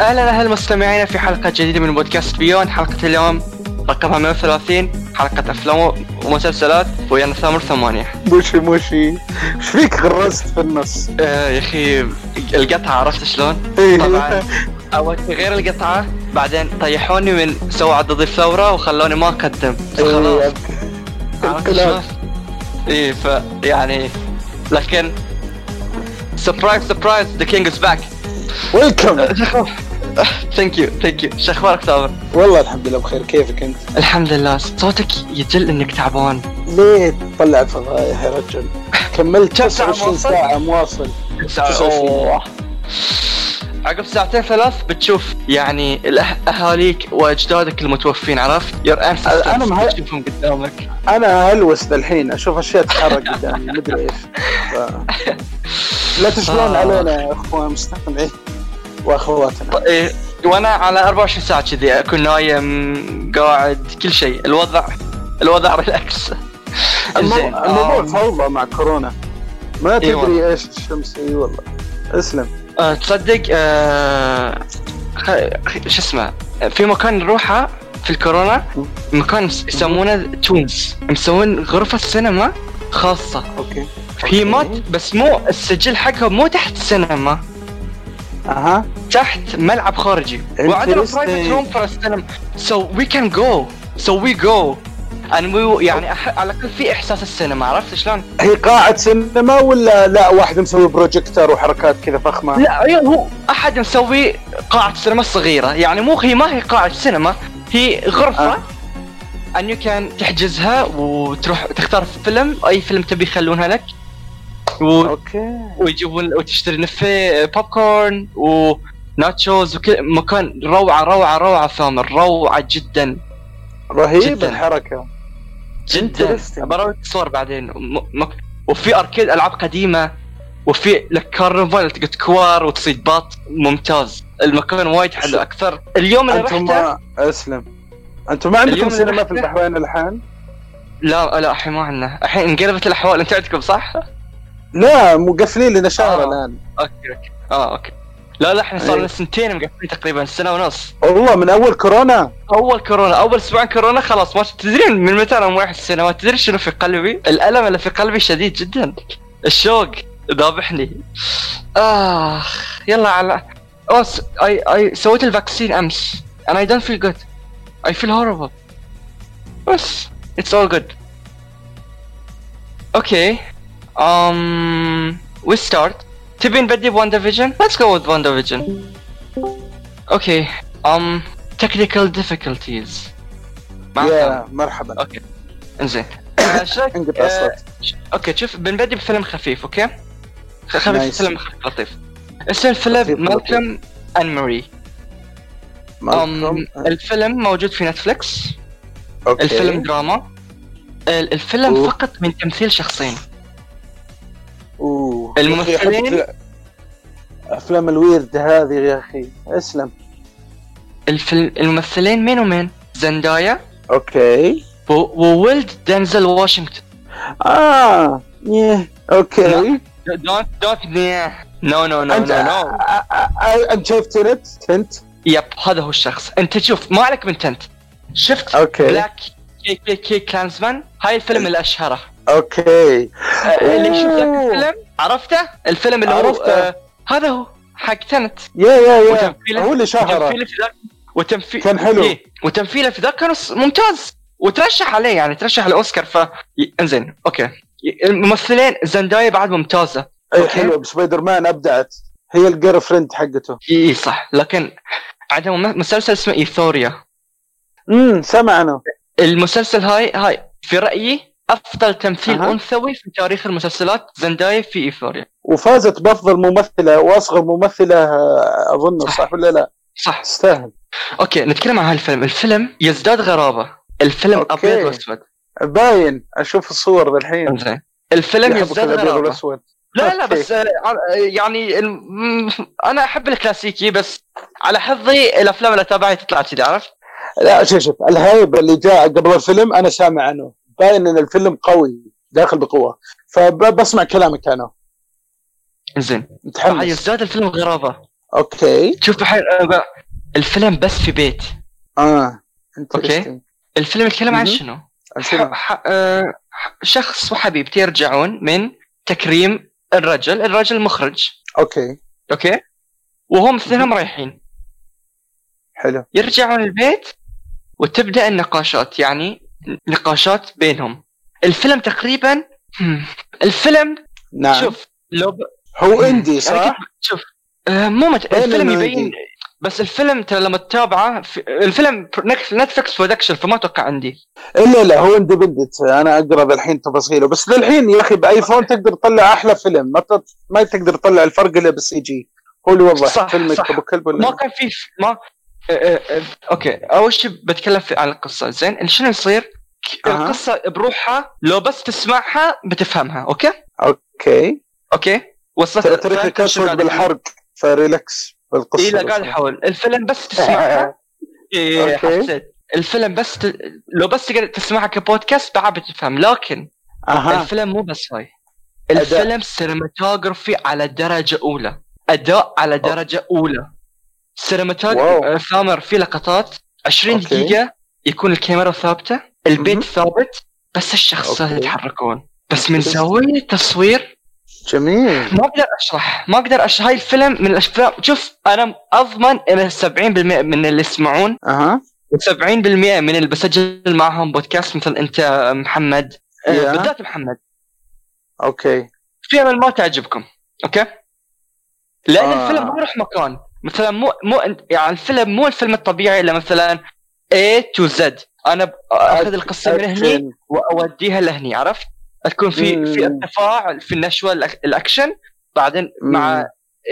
أهلا أهلا مستمعينا في حلقة جديدة من بودكاست بيون حلقة اليوم رقمها 130 حلقة أفلام ومسلسلات ويانا ثامر ثمانية موشي موشي إيش فيك غرست في النص؟ آه يا أخي القطعة عرفت شلون؟ إيه. طبعا أول شيء غير القطعة بعدين طيحوني من سووا عضد الثورة وخلوني ما أقدم إيه. انقلاب. شلون؟ إيه ف يعني لكن surprise surprise the king is back welcome thank you thank you شو أخبارك ثامر؟ والله الحمد لله بخير كيفك أنت؟ الحمد لله صوتك يدل إنك تعبان ليه تطلع فضايح يا رجل؟ كملت كم ساعة 29 مواصل؟ ساعة مواصل 29. أوه. عقب ساعتين ثلاث بتشوف يعني أهاليك وأجدادك المتوفين عرفت؟ يور أنا مه- تشوفهم قدامك أنا هلوس الحين أشوف أشياء تتحرك قدامي مدري إيش ف... لا تشلون. علينا يا أخوان مستمعين وأخواتنا. إيه وأنا على 24 ساعة كذي أكون نايم قاعد كل شيء. الوضع الوضع relax. الموضوع فوضى مع كورونا. ما إي والله. تدري إيش الشمس اي والله. اسلم. آه، تصدق خ- شو اسمه في مكان نروحه في الكورونا مكان يسمونه توينز. مسوين غرفة سينما خاصة. okay. هي ما okay. بس مو السجل حقها مو تحت السينما. أها. تحت ملعب خارجي. وعندنا. private room for السينما so we can go so we go يعني أح- على الأقل في إحساس السينما. عرفت شلون؟ هي قاعة سينما ولا لا؟ واحد مسوي بروجيكتور وحركات كذا فخمة؟ لا هي هو أحد مسوي قاعة سينما صغيرة. يعني مو هي ما هي قاعة سينما. هي غرفة. آه. and you can تحجزها وتروح تختار فيلم. أي فيلم تبي يخلونها لك. و... okay. ويجيبون وتشتري نفي popcorn و nachos وكل مكان روعة روعة روعة ثامر روعة جدا. رهيب جداً. الحركة. جدا. بوريك صور بعدين. م... م... وفي arcade ألعاب قديمة وفي لك كارنفال تقعد كوار وتصيد باط ممتاز. المكان وايد حلو. أكثر. اليوم اللي أنتم رحته ما أسلم. أنتم ما عندكم سينما في البحرين الحين؟ لا لا الحين ما عندنا. الحين انقلبت الأحوال. أنت عندكم صح؟ لا مقفلين لنا شهر آه. الآن. أوكي أوكي. آه أوكي. لا لا إحنا صار لنا إيه. سنتين مقفلين تقريبا سنة ونص. والله من أول كورونا. أول كورونا. أول أسبوعين كورونا خلاص. ما تدرين من متى أنا موحد السينما تدري شنو في قلبي؟ الألم اللي في قلبي شديد جدا. الشوق ذابحني آخ يلا على اوس اي اي سويت ال vaccine أمس. And I don't feel good. I feel horrible. بس it's all good. okay um we start. تبي نبدي ب WandaVision let's go with WandaVision. Okay um technical difficulties. يا مرحبا. أوكي انزين آه، شو رأيك- انقطع آه، الصوت ش- أوكي شوف بنبدي بفيلم خفيف أوكي خفيف. فيلم خفيف لطيف. اسم الفيلم Malcolm & Marie. أم الفيلم موجود في Netflix أوكي الفيلم دراما ال- الفيلم. فقط من تمثيل شخصين. أوه. الممثلين- أفلام ال weird هذه يا أخي. أسلم. الفيلم الممثلين مين ومين؟ Zendaya أوكي. وولد Denzel Washington. آه يه أوكي. دونت دونت نو نو نو نو نو انت شايف تنت؟ تنت؟ يب هذا هو الشخص. أنت شوف ما عليك من تنت. شفت أوكي. بلاك كي كي كي كلانزمان هاي الفيلم اللي أشهره. أوكي. آه، اللي أوه. الفيلم؟ عرفته؟ الفيلم اللي عرفته. آه هذا هو حق تنت. يا يا يا. هو اللي شهره. وتمثيل كان حلو. إيه، وتمثيله في ذاك كان ممتاز. وترشح عليه يعني ترشح الاوسكار ف انزين أوكي. الممثلين Zendaya بعد ممتازة. اي أوكي. حلو. بسبايدر مان أبدعت. هي ال girlfriend حقته. إي صح. لكن عندهم مسلسل اسمه Euphoria امم سمع أنا المسلسل هاي هاي في رأيي أفضل تمثيل أها. أنثوي في تاريخ المسلسلات Zendaya في Euphoria وفازت بأفضل ممثلة وأصغر ممثلة أظن صح. صح ولا لا؟ صح. تستاهل. أوكي نتكلم عن هالفيلم. الفيلم يزداد غرابة. الفيلم أوكي. أبيض وأسود. باين. أشوف الصور الحين زين الفيلم يزداد غرابة. لا لا. بس آه، يعني أنا أحب الكلاسيكي بس على حظي الأفلام اللي أتابعها تطلع كذي عرفت؟ لا شوف شوف ال hype اللي جاء قبل الفيلم أنا سامع عنه. باين إن الفيلم قوي داخل بقوة. فبسمع كلامك أنا. زين. متحمس. يزداد الفيلم غرابة. أوكي. شوف بقى- الفيلم بس في بيت. آه. Interesting. الفيلم يتكلم عن. شنو؟ ح- آه، شخص وحبيبتي يرجعون من تكريم الرجل الرجل مخرج. أوكي. أوكي؟ وهم اثنينهم رايحين. حلو. يرجعون البيت وتبدأ النقاشات. يعني نقاشات بينهم. الفيلم تقريبا الفيلم نعم. شوف لو ب... هو اندي أنا صح؟ كنت- شوف آه، مو مت... الفيلم يبين. بس الفيلم ترى لما تتابعه في... الفيلم نتفلكس برودكشن فما أتوقع عندي إلا لا هو اندبندنت أنا اقرا الحين تفاصيله. بس للحين يا أخي بآيفون تقدر تطلع أحلى فيلم. ما ت- ما تقدر تطلع الفرق إلا بالسي جي هو اللي يوضح صح، فيلمك صح. أبو كلب ما ولا كان في ما أوكي. أول شيء بتكلم عن القصة. زين شنو يصير؟ القصة بروحها لو بس تسمعها بتفهمها أوكي؟ أوكي. أوكي. وصلت قاعد أقول؟ بالحرق ف relax بالقصة اي لا قاعد. احاول الفيلم بس تسمعها. اي أوكي. حسيت. الفيلم بس ت... لو بس تقدر تسمعها كبودكاست بعد بتفهم. لكن أها. الفيلم مو بس هاي. الفيلم cinematography على درجة أولى. أداء على درجة أولى. واو. cinematography ثامر في لقطات 20 أوكي. دقيقة يكون الكاميرا ثابتة البيت مهم. ثابت بس الشخصيات. يتحركون بس من Interesting. زاوية تصوير جميل ما أقدر أشرح ما أقدر أشرح هاي الفيلم من الافلام شوف أنا أضمن إن 70% من اللي يسمعون أها و70% من اللي بسجل معهم بودكاست مثل أنت محمد آه، Yeah. بالذات محمد أوكي في ما تعجبكم أوكي لأن آه. الفيلم ما يروح مكان مثلا مو مو يعني الفيلم مو الفيلم الطبيعي اللي مثلا A to Z أنا أخذ القصة من هني. وأوديها لهني عرفت؟ تكون في في. ارتفاع في النشوة الأكشن بعدين مع مم.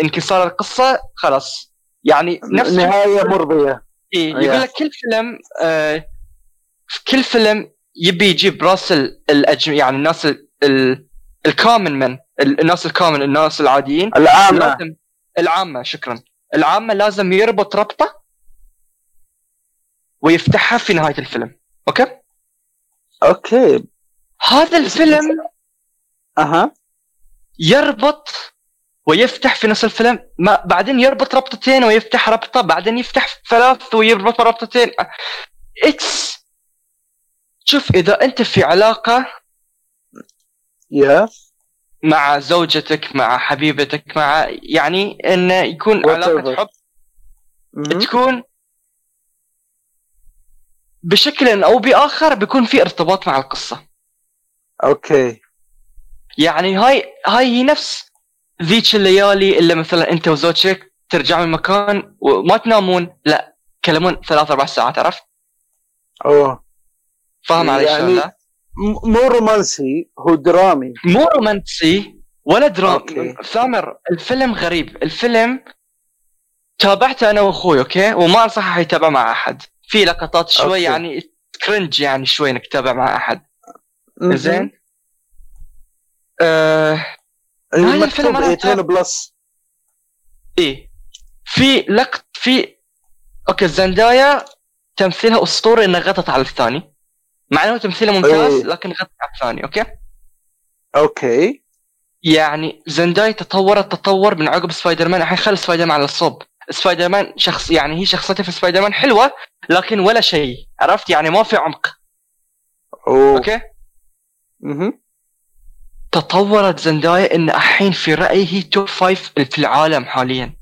انكسار القصة خلاص يعني نفس نهاية مرضية إيه. يقول لك كل فيلم آه كل فيلم يبي يجيب راس ال- الأجم يعني الناس ال- ال- الكامن من ال- الناس الكامن الناس العاديين العامة العامة شكرا العامة لازم يربط ربطة ويفتحها في نهاية الفيلم. أوكي؟ أوكي. هذا الفيلم أها. يربط ويفتح في نص الفيلم. ما بعدين يربط ربطتين ويفتح ربطة بعدين يفتح ثلاث ويربط ربطتين. اتس شوف إذا أنت في علاقة يا مع زوجتك مع حبيبتك مع يعني انه يكون. علاقة حب. تكون بشكل أو بآخر بيكون في ارتباط مع القصة أوكي يعني هاي هاي هي نفس ذيك الليالي اللي مثلا أنت وزوجتك ترجعون من مكان وما تنامون لا تكلمون ثلاث أربع ساعات عرفت؟ أوه فاهم علي يعني- شلون مو رومانسي هو درامي. مو رومانسي ولا درام أوكي. ثامر الفيلم غريب. الفيلم تابعته أنا وأخوي أوكي؟ وما انصح احد يتابع مع أحد. في لقطات شوي أوكي. يعني cringe يعني شوي إنك تتابع مع أحد. زين؟ آه هذا مكتوب الفيلم أنا 18 plus إيه. في لقط في okay زندايا تمثيلها أسطوري إنها غطت على الثاني. مع انه تمثيلها ممتاز. لكن على الثاني okay؟ okay. يعني زنداي تطورت تطور من عقب سبايدر مان الحين خلي سبايدر مان على الصوب. سبايدر مان شخص يعني هي شخصيته في سبايدر مان حلوة لكن ولا شيء عرفت؟ يعني ما في عمق. أوه. okay؟ مهم. تطورت زندايا إن الحين في رأيي هي top five في العالم حاليا.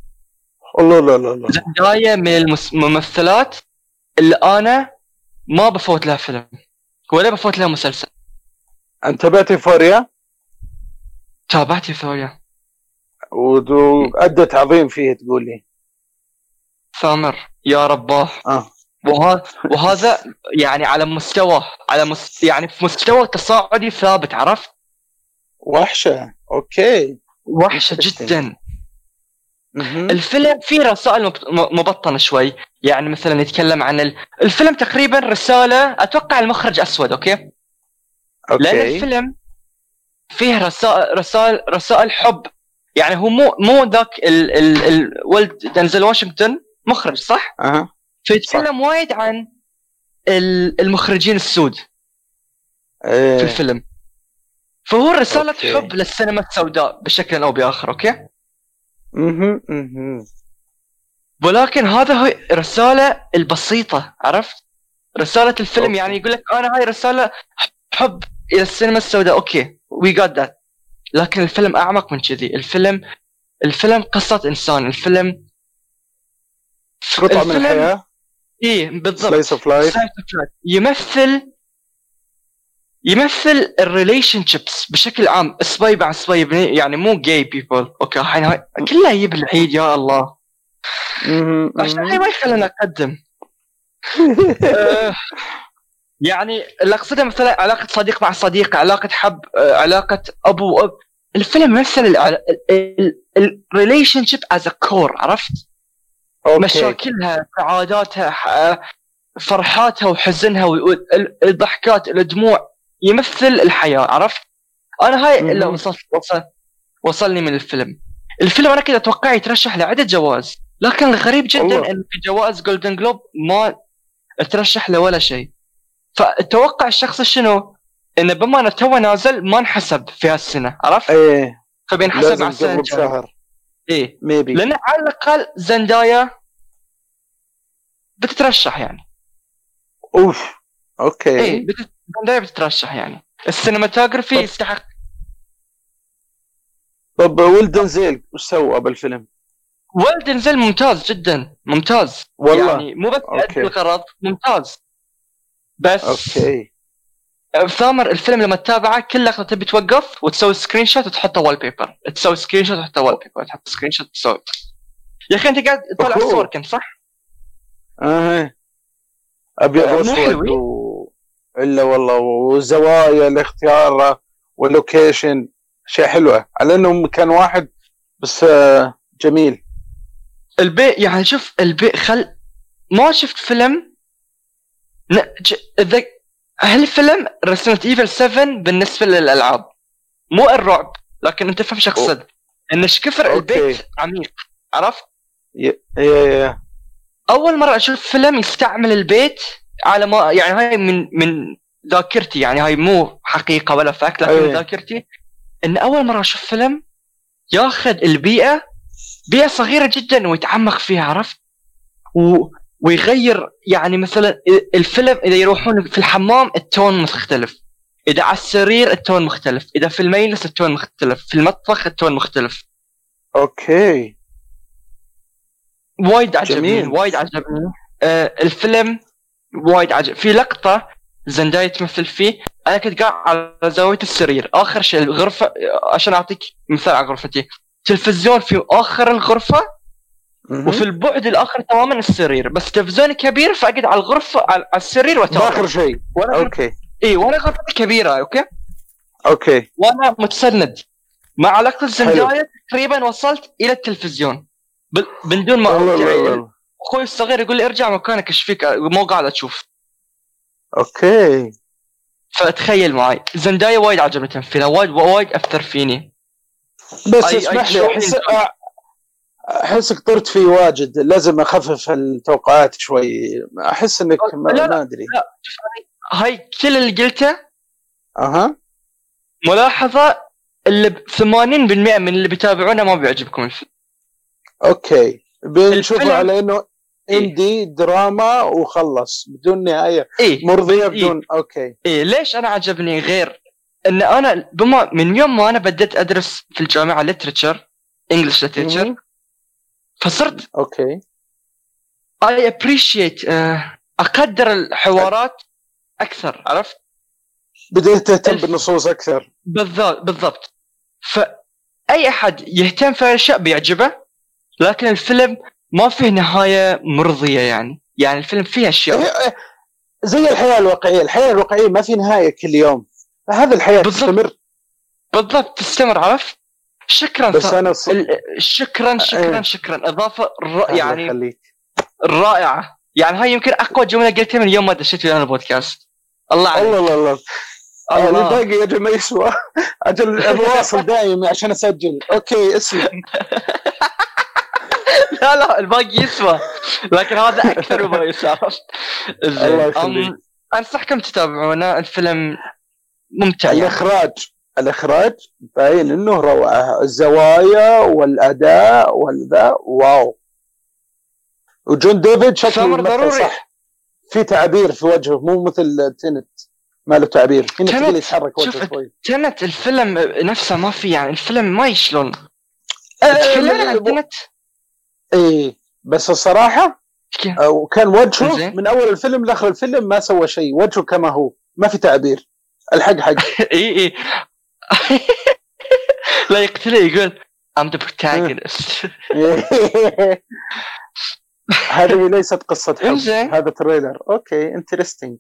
الله لا لا لا زندايا من الممثلات اللي أنا ما بفوت لها فيلم. ولا بفوت لها مسلسل. أنت تابعت Euphoria؟ تابعت Euphoria وادت عظيم فيه تقول لي ثامر يا رباه. آه. وهذا وهذا يعني على مستوى على مست يعني في مستوى تصاعدي ثابت عرفت؟ وحشة. okay. وحشة. جدا. الفيلم فيه رسائل مبطنة شوي. يعني مثلا يتكلم عن ال... الفيلم تقريبا رسالة أتوقع المخرج أسود okay لأن okay الفيلم فيه رسائل رسائل رسائل حب يعني هو مو مو ذاك ال... ال... الولد دنزل واشنطن مخرج صح؟ أها فيتكلم وايد عن ال- المخرجين السود في إيه الفيلم فهو رسالة okay. حب للسينما السوداء بشكل أو بآخر okay؟ مهم. مهم. ولكن هذا هو الرساله البسيطة عرفت؟ رسالة الفيلم okay. يعني يقول لك أنا هاي رسالة حب إلى السينما السوداء okay we got that لكن الفيلم أعمق من كذي. الفيلم الفيلم قصة إنسان الفيلم قطعه من الحياة؟ إيه بالضبط. سلايس اوف لايف يمثل يمثل الريليشن شيبس بشكل عام سباي مع سباي يعني مو جاي بيبل أوكي الحين هاي كلها يجيب العيد يا الله. عشان هاي ما يخلينا نقدم يعني اللي أقصده مثلا علاقة صديق مع صديق علاقة حب آه، علاقة ابو وأب الفيلم يمثل ال relationship as core عرفت؟ okay مشاكلها سعاداتها فرحاتها وحزنها والضحكات الدموع يمثل الحياة عرفت؟ أنا هاي اللي. وصلت وصل وصلني من الفيلم. الفيلم أنا كذا أتوقع يترشح لعدة جوائز لكن الغريب جدا والله. انه في جوائز Golden Globe ما ترشح له ولا شيء. فالتوقع الشخصي شنو؟ انه بما إنه تو نازل ما انحسب في هالسنة عرفت؟ إيه فبينحسب على السنة. بشهر إيه maybe لأن على الأقل زندايا بتترشح يعني أوف okay إيه بت... زندايا بتترشح يعني ال cinematography يستحق طب ولد دنزل وش سوى بالفيلم؟ ولد دنزل ممتاز جدا ممتاز. والله. يعني مو بس okay. الغرض ممتاز. بس okay. ثامر الفيلم لما تتابعه كل لقطة تبي توقف وتسوي screenshot وتحطه wallpaper تسوي screenshot وتحطه wallpaper تحط screenshot تسوي يا أخي أنت قاعد تطلع. الصور كنت صح؟ آه ابيض واسود؟ و... إلا والله وزوايا الاختيار وال location أشياء حلوة. على إنه مكان واحد بس آه، جميل. البيئة يعني شوف البيع خل ما شفت فيلم ن... ج... الذك... هالفيلم رسمت ايفل 7 بالنسبة للألعاب مو الرعب لكن أنت فهم شو اقصد إن كثر. البيت عميق عرفت؟ ي- ي- ي- أول مرة أشوف فيلم يستعمل البيت على ما يعني هاي من من ذاكرتي يعني هاي مو حقيقة ولا فاكت لكن أيه. ذاكرتي إن أول مرة أشوف فيلم ياخذ البيئة بيئة صغيرة جدا ويتعمق فيها عرفت؟ و ويغير يعني مثلا الفيلم إذا يروحون في الحمام ال tone مختلف إذا على السرير ال tone مختلف إذا في المجلس ال tone مختلف في المطبخ ال tone مختلف okay وايد عجبني. وايد عجبني آه الفيلم وايد عجب في لقطة زندايا تمثل فيه أنا كنت قاعد على زاوية السرير آخر شيء الغرفة عشان أعطيك مثال على غرفتي تلفزيون في آخر الغرفة. وفي البعد الآخر تماما السرير. بس تلفزيون كبير فاقعد على الغرفة على السرير واتابع شيء. وأنا. okay. اي وأنا غرفتي كبيرة okay؟ okay. وأنا متسند. مع لقطه زندايا تقريبا وصلت إلى التلفزيون. من دون ما. أخوي الصغير يقول لي ارجع مكانك إيش فيك؟ مو قاعد تشوف okay. فتخيل معي. زندايا وايد عجبني تمثيلها وايد وايد أثر فيني. بس أي- اسمح لي احس أحسك طرت في واجد. لازم أخفف التوقعات شوي. أحس إنك ما, لا، لا. ما أدري. هاي كل اللي قلته أها. ملاحظة اللي ب 80% من اللي بيتابعونا ما بيعجبكم الفيلم. okay. بنشوفه على إنه إيه. اندي دراما وخلص. بدون نهاية. اي مرضية بدون okay. اي ليش أنا عجبني غير إن أنا بما من يوم ما أنا بديت أدرس في الجامعة literature English literature مهم. فصرت okay. اي appreciate أقدر الحوارات أكثر عرفت؟ بديت تهتم الف- بالنصوص أكثر. بالضبط بالضبط. فاي أحد يهتم في الأشياء بيعجبه لكن الفيلم ما فيه نهاية مرضية يعني. يعني الفيلم فيه أشياء. هي- زي الحياة الواقعية. الحياة الواقعية ما في نهاية كل يوم. هذه الحياة بالضبط. تستمر بالضبط تستمر عرفت؟ شكرا بس. أنا ص... ال- شكرا شكرا إيه. شكرا إضافة ر... يعني يخليك رائعة يعني هاي يمكن أقوى جملة قلتها من يوم ما دشيت في البودكاست الله عليك الله الله الله الله. الله باقي أجل ما يسوى أجل الواصل دائما عشان أسجل okay اسلم لا لا الباقي يسوى لكن هذا أكثر مما يسوى. الله يخليك. أنصحكم تتابعونه الفيلم ممتع يعني. الإخراج الإخراج باين إنه روعة. الزوايا والأداء والذا wow. وجون ديفيد شكله ضروري. صح. في تعابير في وجهه مو مثل Tenet. ما له تعابير هنا تنت، تقدر يتحرك وجهه شوي. تنت الفيلم نفسه ما في يعني الفيلم ما شلون آه، تكلمنا عن تنت؟ إيه بس الصراحة؟ آه، وكان وجهه. من أول الفيلم لآخر الفيلم ما سوى شيء. وجهه كما هو ما في تعابير الحق حق. إي إي. لا يقتله يقول I'm the protagonist. هذه ليست قصة حب. هذا trailer. Okay interesting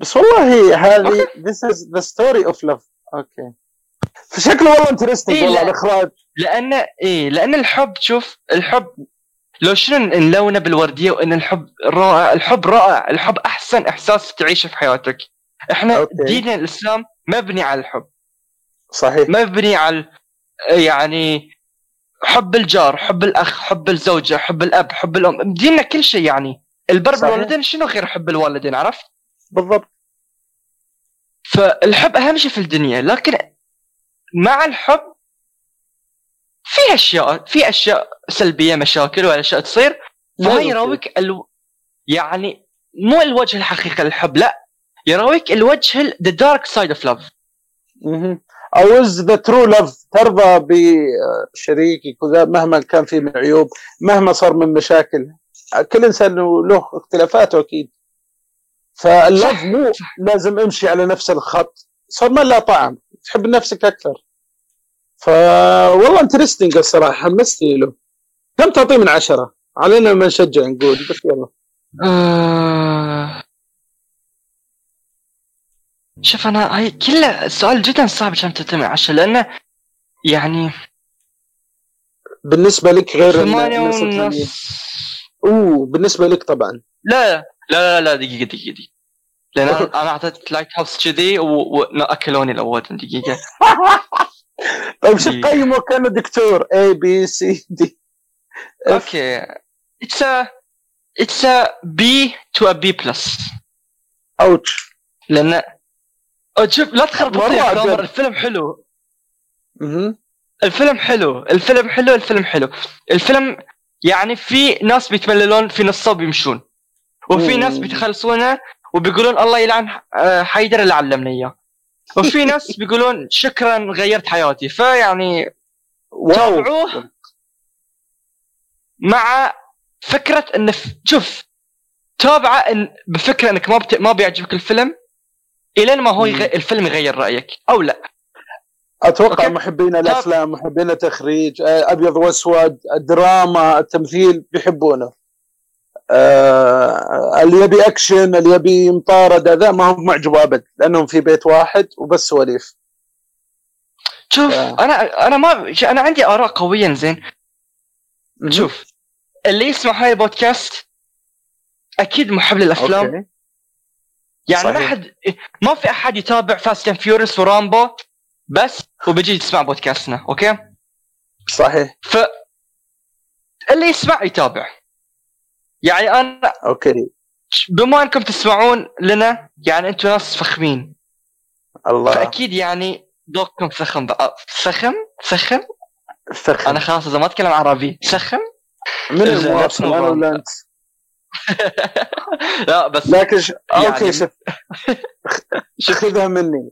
بس والله هذه this is the story of love. okay. فشكله والله interesting إيه، والله لا. الإخراج. لأن إيه لأن الحب شوف الحب لو شنو نلونة بالوردية وإن الحب رائع الحب رائع الحب أحسن إحساس تعيشه في حياتك. إحنا okay. ديننا الإسلام مبني على الحب. صحيح. مبني على يعني حب الجار حب الأخ حب الزوجة حب الأب حب الأم. ديننا كل شيء يعني. البر. بالوالدين شنو غير حب الوالدين عرفت؟ بالضبط. فالحب أهم شيء في الدنيا لكن مع الحب في أشياء في أشياء سلبية مشاكل واشياء تصير. فهي. يراويك ال... يعني مو الوجه الحقيقي للحب لا. يراويك الوجه dark side of love. مهم. أو is the true love ترضى بشريكك مهما كان فيه من عيوب مهما صار من مشاكل. كل إنسان له اختلافاته أكيد. فال love صح، مو. لازم امشي على نفس الخط. صار ما له طعم. تحب نفسك أكثر. فوالله interesting الصراحة حمستني له. كم تعطيه من عشرة؟ علينا ما نشجع نقول بس يلا آه... شوف أنا هاي كله سؤال جدا صعب عشان تعطيني عشرة لأنه يعني بالنسبة لك غير ثمانية. ونص أوه بالنسبة لك طبعا. لا لا لا لا دقيقة دقيقة دقيقة. لأن أنا أعطيت Lighthouse كذي واكلوني الأول دقيقة. طيب شو. تقيمه كانه دكتور A B C D Okay. It's a it's a B to a B plus اوتش لأن شوف لا تخرب مرة الطريق، عجب. تامر، الفيلم حلو. الفيلم حلو. الفيلم حلو الفيلم حلو. الفيلم يعني في ناس بيتمللون في نصه بيمشون وفي. ناس بيتخلصونه وبيقولون الله يلعن آه، حيدر اللي علمنا إياه. وفي ناس بيقولون شكرا غيرت حياتي. فيعني واو. تابعوه مع فكرة إن شوف تابعه إن بفكرة إنك ما بت... ما بيعجبك الفيلم الين ما هو يغ... الفيلم يغير رأيك أو لا أتوقع okay. محبين الأفلام محبين التخريج آه، أبيض وأسود الدراما التمثيل بيحبونه آه اللي يبي أكشن اللي يبي مطارده ذا ما هم معجبه أبد لأنهم في بيت واحد وبس سواليف شوف آه. أنا أنا ما أنا عندي آراء قوية زين. شوف اللي يسمع هاي البودكاست أكيد محب للأفلام okay. يعني ما صحيح. حد ما في أحد يتابع Fast and Furious و Rambo بس وبيجي يسمع بودكاستنا okay؟ صحيح. ف اللي يسمع يتابع. يعني أنا okay. بما أنكم تسمعون لنا يعني أنتم ناس فخمين. الله. فأكيد يعني ذوقكم فخم بقى. فخم؟ فخم؟ فخم. أنا خلاص إذا ما أتكلم عربي فخم؟ من المواصل أنا. ولا انت لا بس لكن ش... يعني- okay شوف خذها مني.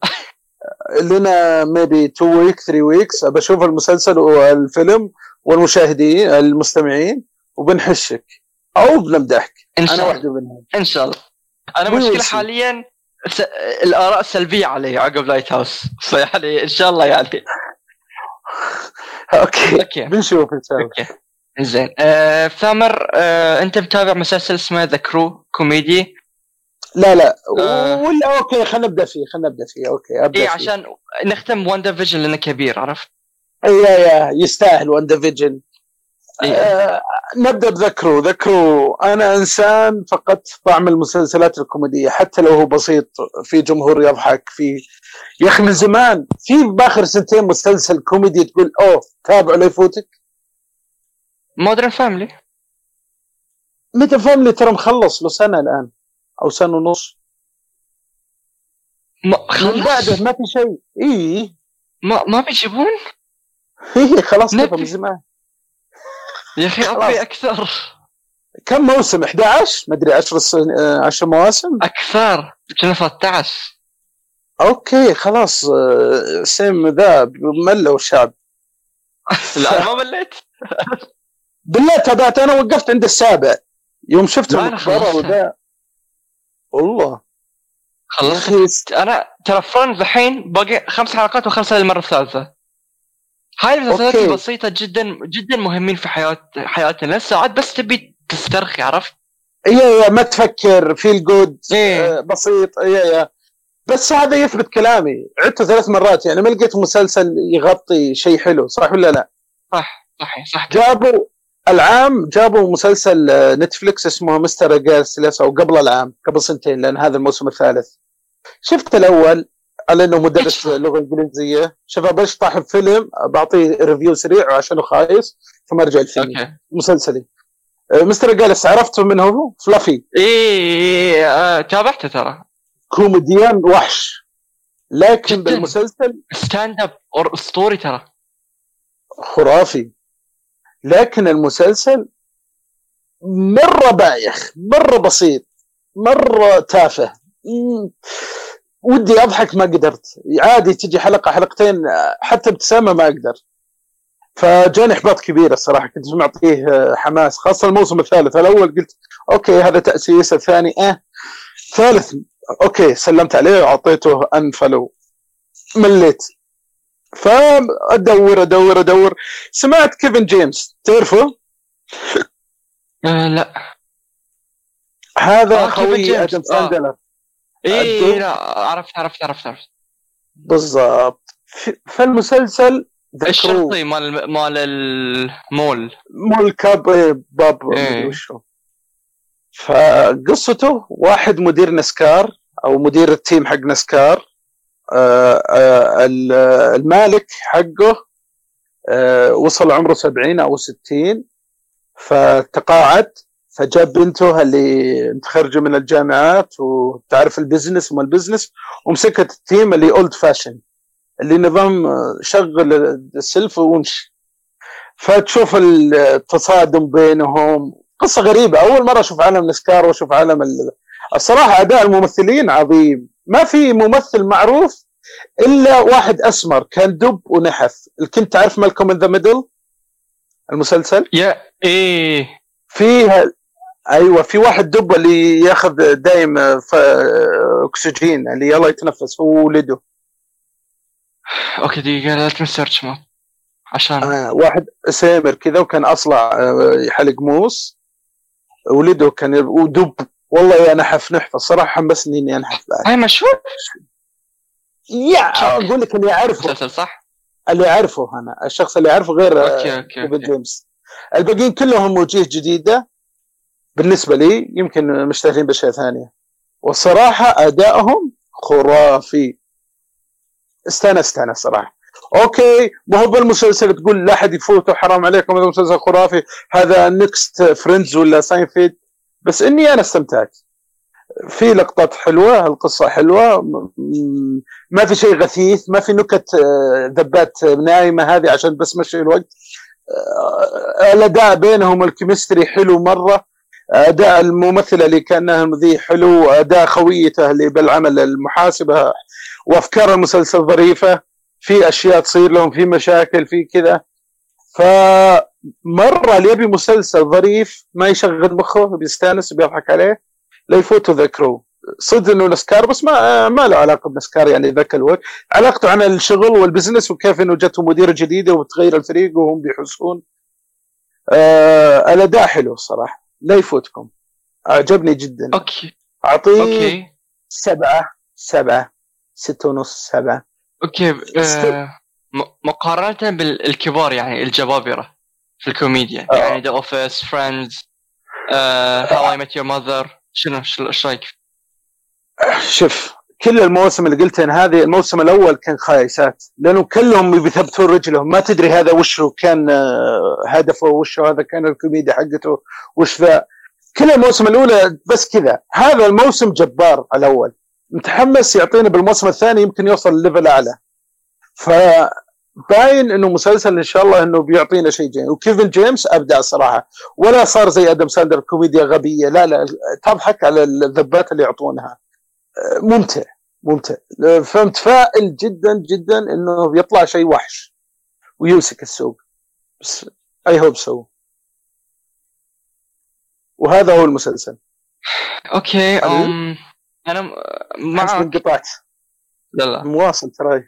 لنا maybe 2 week 3 weeks أبى أشوف المسلسل والفيلم والمشاهدين المستمعين وبنحشك. أو بنمدحك إن أنا شاء الله. واحدة منهم إن شاء الله. أنا مشكلة. حاليا س... الآراء السلبيه علي عقب Lighthouse فيعني إن شاء الله يعني. Okay. Okay. بنشوف إن شاء الله. Okay. زين آه ثامر آه انت متابع مسلسل اسمه The Crew كوميدي لا لا آه. ولا okay خلينا نبدأ فيه خلينا نبدأ فيه okay أبدأ فيه. عشان نختم WandaVision لأنه كبير عرفت؟ yeah yeah يستاهل WandaVision إيه. آه نبدأ بذكره ذكره أنا إنسان فقدت طعم المسلسلات الكوميدية حتى لو هو بسيط في جمهور يضحك في يا أخي من زمان في بآخر سنتين مسلسل كوميدي تقول أوه تابعه لا يفوتك Modern Family متى Family ترى مخلص له سنة الآن أو سنة ونص. ما من بعده ما في شيء. اي ما ما بيجيبون إيه خلاص كذا نبي. من زمان. يا أخي أبي أكثر. كم موسم؟ 11 ما أدري 10 10 مواسم؟ أكثر. كنا 13 okay خلاص آه، same ذا ملوا الشعب لا ما مليت. بالله تابعت أنا وقفت عند السابع. يوم شفت المقبره. وذا والله. خلصت أنا ترى Friends الحين باقي خمس حلقات وخمسة للمرة الثالثة. هاي المسلسلات. البسيطة جدا جدا مهمين في حياة حياتنا. لأن ساعات بس تبي تسترخي عرفت؟ Yeah yeah ما تفكر. Feel good إيه. بسيط. Yeah yeah بس هذا يثبت كلامي. عدته ثلاث مرات. يعني ما لقيت مسلسل يغطي شيء حلو. صح ولا لا؟ صح صح صح. جابوا العام جابوا مسلسل آه، Netflix اسمه Mr. Iglesias أو قبل العام قبل سنتين لأن هذا الموسم الثالث. شفت الأول؟ على إنه مدرس لغة إنجليزية. شوف بس طاح فيلم بعطيه review سريع عشانه خايس ثم أرجع الفيلم. Okay. مسلسلي. آه، Mr. Iglesias عرفته من هو؟ Fluffy إيه آه، تابعته ترى. كوميديان وحش. لكن. بالمسلسل stand up اسطوري ترى. خرافي. لكن المسلسل مرة بايخ مرة بسيط مرة تافه. ودي أضحك ما قدرت. عادي تجي حلقة حلقتين حتى ابتسامة ما أقدر. فجاني إحباط كبير الصراحة كنت معطيه حماس خاصة الموسم الثالث. الأول قلت okay هذا تأسيس الثاني آه. ثالث okay سلمت عليه وأعطيته unfollow مليت. فأدور أدور أدور. سمعت كيفن جيمس تعرفه؟ آه لا. هذا آه، خوي. آدم ساندلر. إيه عدو. لا عرفت عرفت عرفت عرفت. بالضبط. فالمسلسل الشرطي؟ مال مال المول مو الكاب إيه، باب إيه. وشو. فقصته واحد مدير نسكار أو مدير التيم حق نسكار آه، آه، المالك حقه آه، وصل عمره 70 أو 60 فتقاعد فجاب بنته اللي متخرجة من الجامعات وتعرف ال business وما ال business ومسكت ال team اللي old fashioned اللي نظام آه، شغل السلف وامشي فتشوف التصادم بينهم. قصة غريبة. أول مرة أشوف عالم نسكار وأشوف عالم ال... الصراحة أداء الممثلين عظيم. ما في ممثل معروف إلا واحد أسمر كان دب ونحف. كنت تعرف Malcolm in the Middle؟ المسلسل؟ يا إيه. فيه أيوه في واحد دب اللي ياخذ دايم ف... أكسجين اللي يلا يتنفس هو ولده. أوكي دقيقة لا سيرش ماب عشان. آه واحد سامر كذا وكان أصلع آه يحلق موس. ولده كان ودب. والله يا نحف نحف الصراحه حمسني إني أنحف بعد. هاي مشهور؟ يا أقول لك اللي أعرفه. مسلسل صح؟ اللي أعرفه أنا الشخص اللي أعرفه غير okay okay okay. جيمس الباقيين كلهم وجيه جديدة بالنسبة لي يمكن مشتهرين بأشياء ثانية. والصراحه أدائهم خرافي. استانست أنا الصراحه okay ما هو بالمسلسل تقول لا أحد يفوته حرام عليكم هذا مسلسل خرافي. هذا next Friends ولا ساينفيد بس إني أنا استمتعت. في لقطات حلوة القصة حلوة ما في شيء غثيث ما في نكت آه، ذبات نايمة هذه عشان بس مشي الوقت. آه، الأداء بينهم الكيمستري حلو مرة. أداء الممثلة اللي كانها المذيع حلو أداء خويته اللي بالعمل المحاسبة وأفكار المسلسل ظريفة. في أشياء تصير لهم في مشاكل في كذا. فمره اللي يبي مسلسل ظريف ما يشغل مخه بيستأنس بيضحك عليه لا يفوتوا ذكره. صدق إنه نسكار بس ما ما له علاقة بنسكار يعني ذاك الوقت. علاقته عن الشغل وال business وكيف إنه جته مديرة جديدة وبتغير الفريق وهم بيحسون آه الأداء حلو الصراحه لا يفوتكم. أعجبني جدا. Okay. أعطيه okay. سبعة سبعة ستة ونص سبعة. Okay آه م- مقارنة بالكبار يعني الجبابرة. في الكوميديا. آه. يعني The Office Friends How I Met Your Mother شنو إيش رأيك؟ شوف كل المواسم اللي قلتين هذه الموسم الأول كان خايسات. لأنه كلهم بيثبتون رجلهم. ما تدري هذا وشه كان آه، هدفه وشه هذا كان الكوميديا حقته وش ذا. كل الموسم الأولى بس كذا. هذا الموسم جبار الأول. متحمس يعطينا بالموسم الثاني يمكن يوصل level أعلى. ف باين إنه مسلسل إن شاء الله إنه بيعطينا شيء جيد. وكيفن جيمس أبدع صراحة. ولا صار زي آدم ساندلر كوميديا غبية. لا لا تضحك على الذبات اللي يعطونها. ممتع ممتع. فمتفائل جدا جدا إنه بيطلع شيء وحش. ويمسك السوق. بس I hope so وهذا هو المسلسل. Okay أم أنا م- معك معك. قطعت لا لا مواصل تراي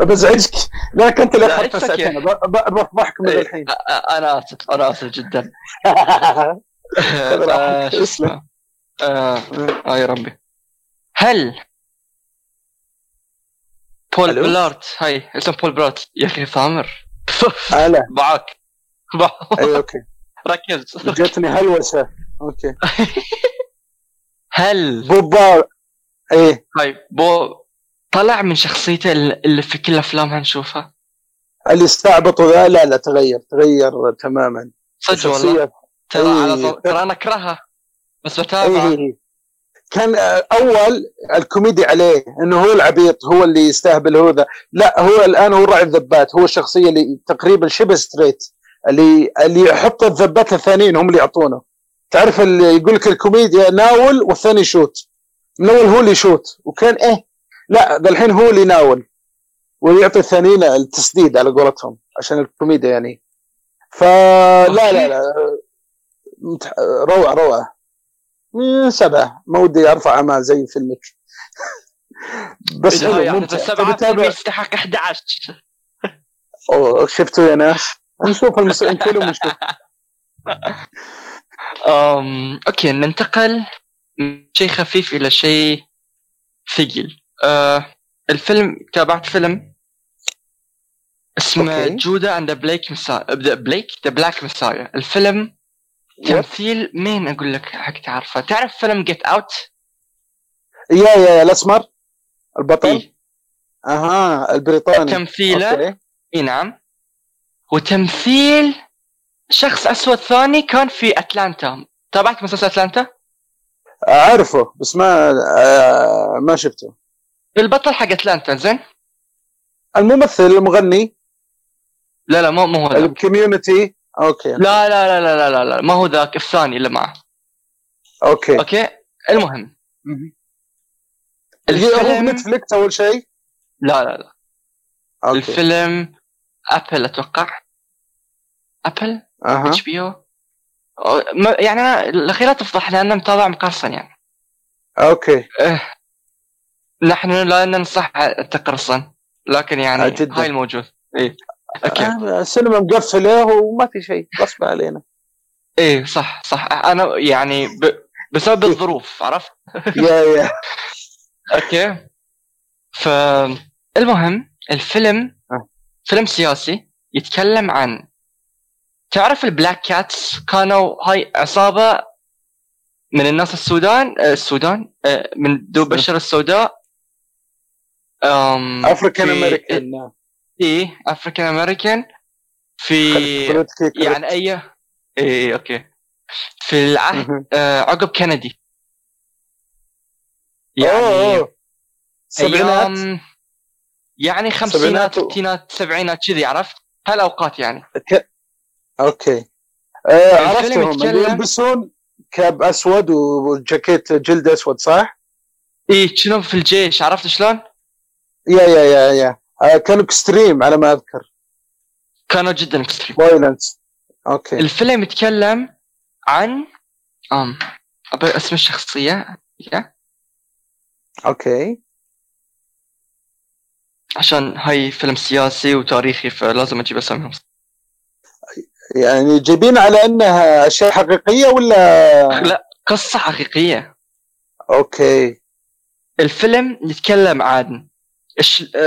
بزعجك لا كنت اللي لا، اخذت. ساعتين ب- بفضحك من إيه. الحين أنا آسف أنا آسف جدا راحتك. آه، شو. اسمه؟ آه يا ربي هل بول؟ بلارت هاي اسمه بول بلارت يا أخي ثامر هلا معاك. اي أوكي ركز جتني هلوسة أوكي هل بوبا إيه طيب بو طلع من شخصيته ال- اللي في كل افلامها نشوفها اللي استعبطوا ذا؟ لا لا تغير تغير تماما. صدق والله. ترى إيه. على طول ترى أنا أكرهها بس بتابع. إيه إيه. كان آه، أول الكوميدي عليه إنه هو العبيط هو اللي يستهبل هو ذا. لا هو الآن هو راعي الذبات هو الشخصيه اللي تقريبا شبه straight اللي اللي يحط الذبات الثانيين هم اللي يعطونه. تعرف اللي يقول لك الكوميديا ناول والثاني شوت من أول هو اللي يشوت وكان إيه لا ذا الحين هو اللي يناول ويعطي الثانيين التسديد على قولتهم عشان الكوميديا يعني. فلا لا لا متح- روعة روعة. من سبعة. ما ودي أرفع اعمال زي فيلمك بس حلو يعني ممتع. تتابع يستحق 11 أوه، شفتوا يا ناس؟ نشوف المسلسل كله ونشوف. Okay ننتقل من شيء خفيف إلى شيء ثقيل. أه... الفيلم تابعت فيلم اسمه. Judas and Black Mess Black the Black Messiah الفيلم تمثيل مين أقول لك حق تعرفه؟ تعرف فيلم Get Out Yeah yeah yeah الأسمر البطل؟ إيه. أها البريطاني. تمثيله. اي نعم. وتمثيل شخص أسود ثاني كان في أتلانتا. تابعت مسلسل أتلانتا؟ أعرفه بس ما آه ما شفته. البطل حق اتلانتا زين؟ الممثل المغني؟ لا لا مو مو هو ذاك. ال community أوكي. لا لا لا لا لا لا لا ما هو ذاك الثاني اللي معه. okay. okay؟ المهم. الفيلم نتفلكس أول شيء؟ لا لا لا. okay. الفيلم أبل أتوقع. أبل؟ أها. إتش بي أو؟ يعني أنا الاخير لا تفضح لأن متابع مقرصن يعني. أوكي. إيه. نحن لا ننصح التقرصن لكن يعني آه، جداً. هاي الموجود. إيه. أوكي. آه، السينما مقفله وما في شيء غصب علينا. إيه صح صح. أنا يعني ب... بسبب الظروف عرفت؟ yeah yeah. okay. فالمهم الفيلم آه. فيلم سياسي يتكلم عن تعرف ال Black Cats كانوا هاي عصابة من الناس السودان آه، السودان آه، من ذو بشرة السوداء African American إيه African American في يعني اي إيه okay. في العهد آه عقب كندي. يعني سبعينات أيام يعني خمسينات سبعينات ستينات سبعينات كذي عرفت؟ هالأوقات يعني. okay. آه عرفتهم. اللي يلبسون كاب أسود وجاكيت جلد أسود صح؟ إيه شنو في الجيش عرفت شلون؟ yeah yeah yeah yeah. آه كانوا extreme على ما أذكر. كانوا جدا extreme violence okay. الفيلم يتكلم عن آم اسم الشخصية يا. okay. عشان هاي فيلم سياسي وتاريخي فلازم أجيب أساميهم. يعني جايبين على إنها أشياء حقيقية ولا؟ لا قصة حقيقية. okay. الفيلم يتكلم عن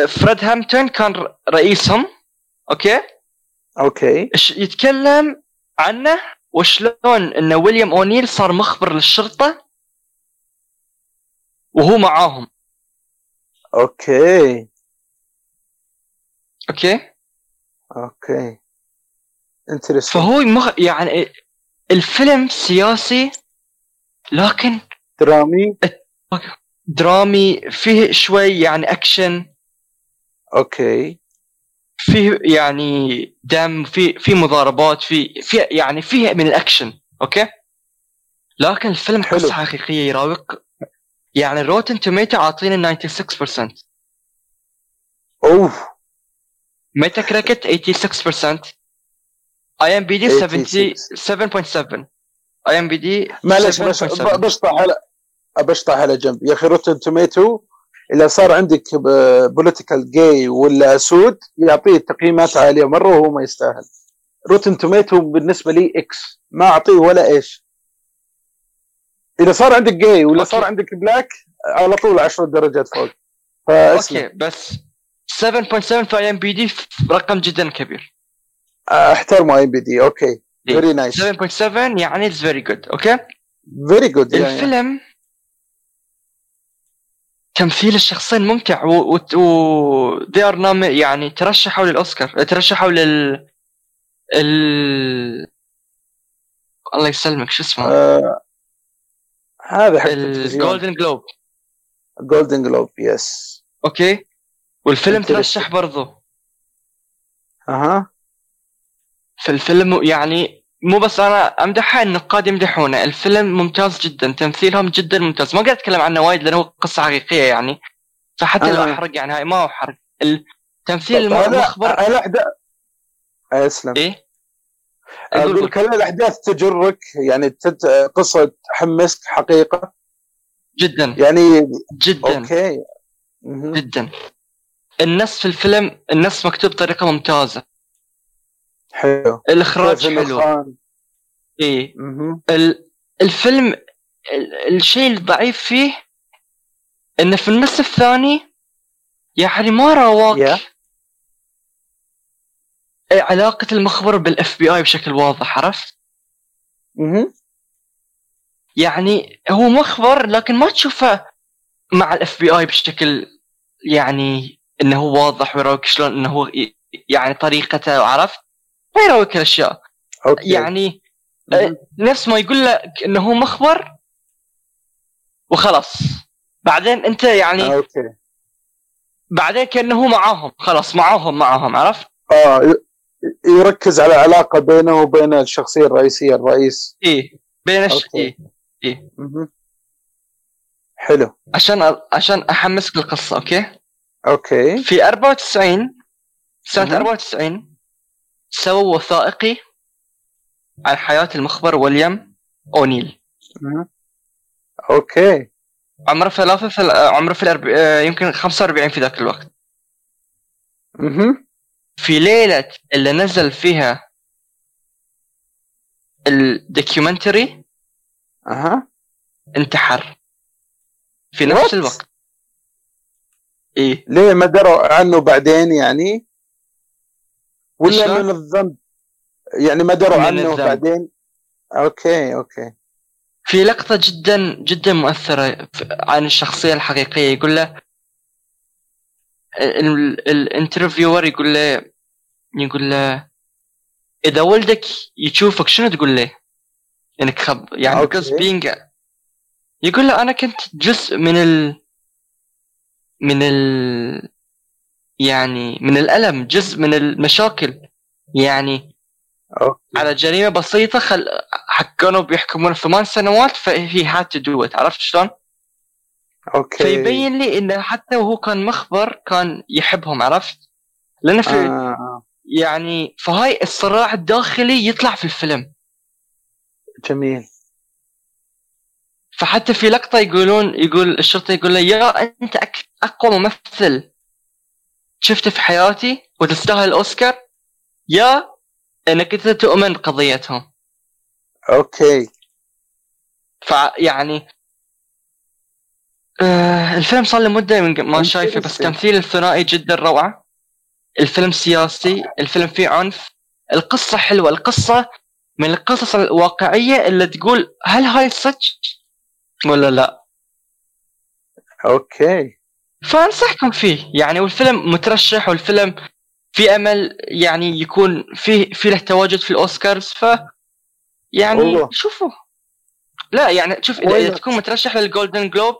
فريد هامبتون كان رئيسهم okay؟ okay. يتكلم عنه؟ وشلون إن ويليام أونيل صار مخبر للشرطة؟ وهو معاهم. okay. okay؟ okay. interesting فهو مخ... يعني الفيلم سياسي لكن درامي. درامي فيه شوي يعني action. okay. فيه يعني دم في في مضاربات في في يعني فيه من ال action okay؟ لكن الفيلم حلو. قصة حقيقية يراوق. يعني Rotten Tomato عاطينا 96% أوف. Metacritic 86% اي ام بي دي 7.7 اي ام بي دي معلش بشطح على بشطح على جنب. يا أخي Rotten Tomato إذا صار عندك political gay ولا سود يعطيه تقييمات عالية مرة وهو ما يستاهل. Rotten Tomato بالنسبة لي X ما أعطيه ولا إيش. إذا صار عندك gay ولا okay. صار عندك black على طول 10 درجات فوق. okay بس 7.7 في اي ام بي دي رقم جدا كبير. أحترمه IMDb okay. very nice 7.7 يعني it's very good okay؟ very good الفيلم تمثيل الشخصين ممتع و, و... nom- يعني ترشحوا للأوسكار ترشحوا لل ال الله يسلمك شو اسمه؟ هذا حق ال Golden Globe Golden Globe yes okay. والفيلم. ترشح برضه أها. فالفيلم يعني مو بس أنا امدحها النقاد يمدحونه. الفيلم ممتاز جدا تمثيلهم جدا ممتاز. ما قاعد أتكلم عنه وايد لأنه قصة حقيقية يعني. فحتى لو آه. أحرق يعني هاي ما هو حرق. التمثيل المخبر الاحداث اسلم. إيه؟ قول أقول قول. لك هل الأحداث تجرك يعني تت... قصة تحمسك حقيقة. جدا. يعني جدا. أوكي. جدا. النص في الفيلم النص مكتوب بطريقة ممتازة. حلو الإخراج حلو. ال- الفيلم ال- الشيء الضعيف فيه إنه في النص الثاني يعني ما راواك يا. علاقة المخبر بال FBI بشكل واضح عرفت؟ مهم. يعني هو مخبر لكن ما تشوفه مع ال FBI بشكل يعني إنه هو واضح ويراويك شلون إنه هو يعني طريقته عرفت؟ ما يراويك الاشياء okay يعني مهم. نفس ما يقول لك إنه هو مخبر وخلاص بعدين أنت يعني okay بعدين كأنه هو معاهم خلاص معاهم معاهم عرفت؟ آه يركز على علاقة بينه وبين الشخصية الرئيسية الرئيس إيه بين الش... okay. إيه مهم. حلو عشان عشان أحمسك القصة okay؟ okay في 94 سنة مهم. 94 سووا وثائقي عن حياة المخبر ويليام أونيل. مهم. okay. عمره ثلاثة ثل... عمره في الأرب... آه، يمكن 45 في ذاك الوقت. مهم. في ليلة اللي نزل فيها ال documentary أها. انتحر. في What? نفس الوقت. إيه. ليه ما دروا عنه بعدين يعني؟ ولا؟ من الذنب يعني ما دروا عنه الذنب. بعدين okay okay في لقطة جدا جدا مؤثرة عن الشخصية الحقيقية يقول له ال- ال interviewer يقول له يقول له إذا ولدك يشوفك شنو تقول له؟ انك خب يعني because being يقول له أنا كنت جزء من ال من ال يعني من الألم جزء من المشاكل يعني okay. على جريمة بسيطة خل... كانوا بيحكمون ثمان سنوات فهي to do it عرفت شلون؟ okay فيبين لي انه حتى وهو كان مخبر كان يحبهم عرفت؟ لأنه في آه. آه. يعني فهاي الصراع الداخلي يطلع في الفيلم جميل فحتى في لقطة يقولون يقول الشرطة يقول له يا أنت. أقوى ممثل شفته في حياتي وتستاهل الأوسكار؟ يا إنك أنت تؤمن بقضيتهم أوكي. فيعني آه الفيلم صار له مدة من ما شايفه بس. تمثيل الثنائي جدا روعة. الفيلم سياسي الفيلم فيه عنف. القصة حلوة. القصة من القصص الواقعية اللي تقول هل هاي صدق ولا لا؟ okay. فأنصحكم فيه. يعني والفيلم مترشح والفيلم في أمل يعني يكون فيه في له تواجد في الأوسكارز ف يعني والله. شوفوا. لا يعني شوف اذا إذا تكون مترشح لل Golden Globe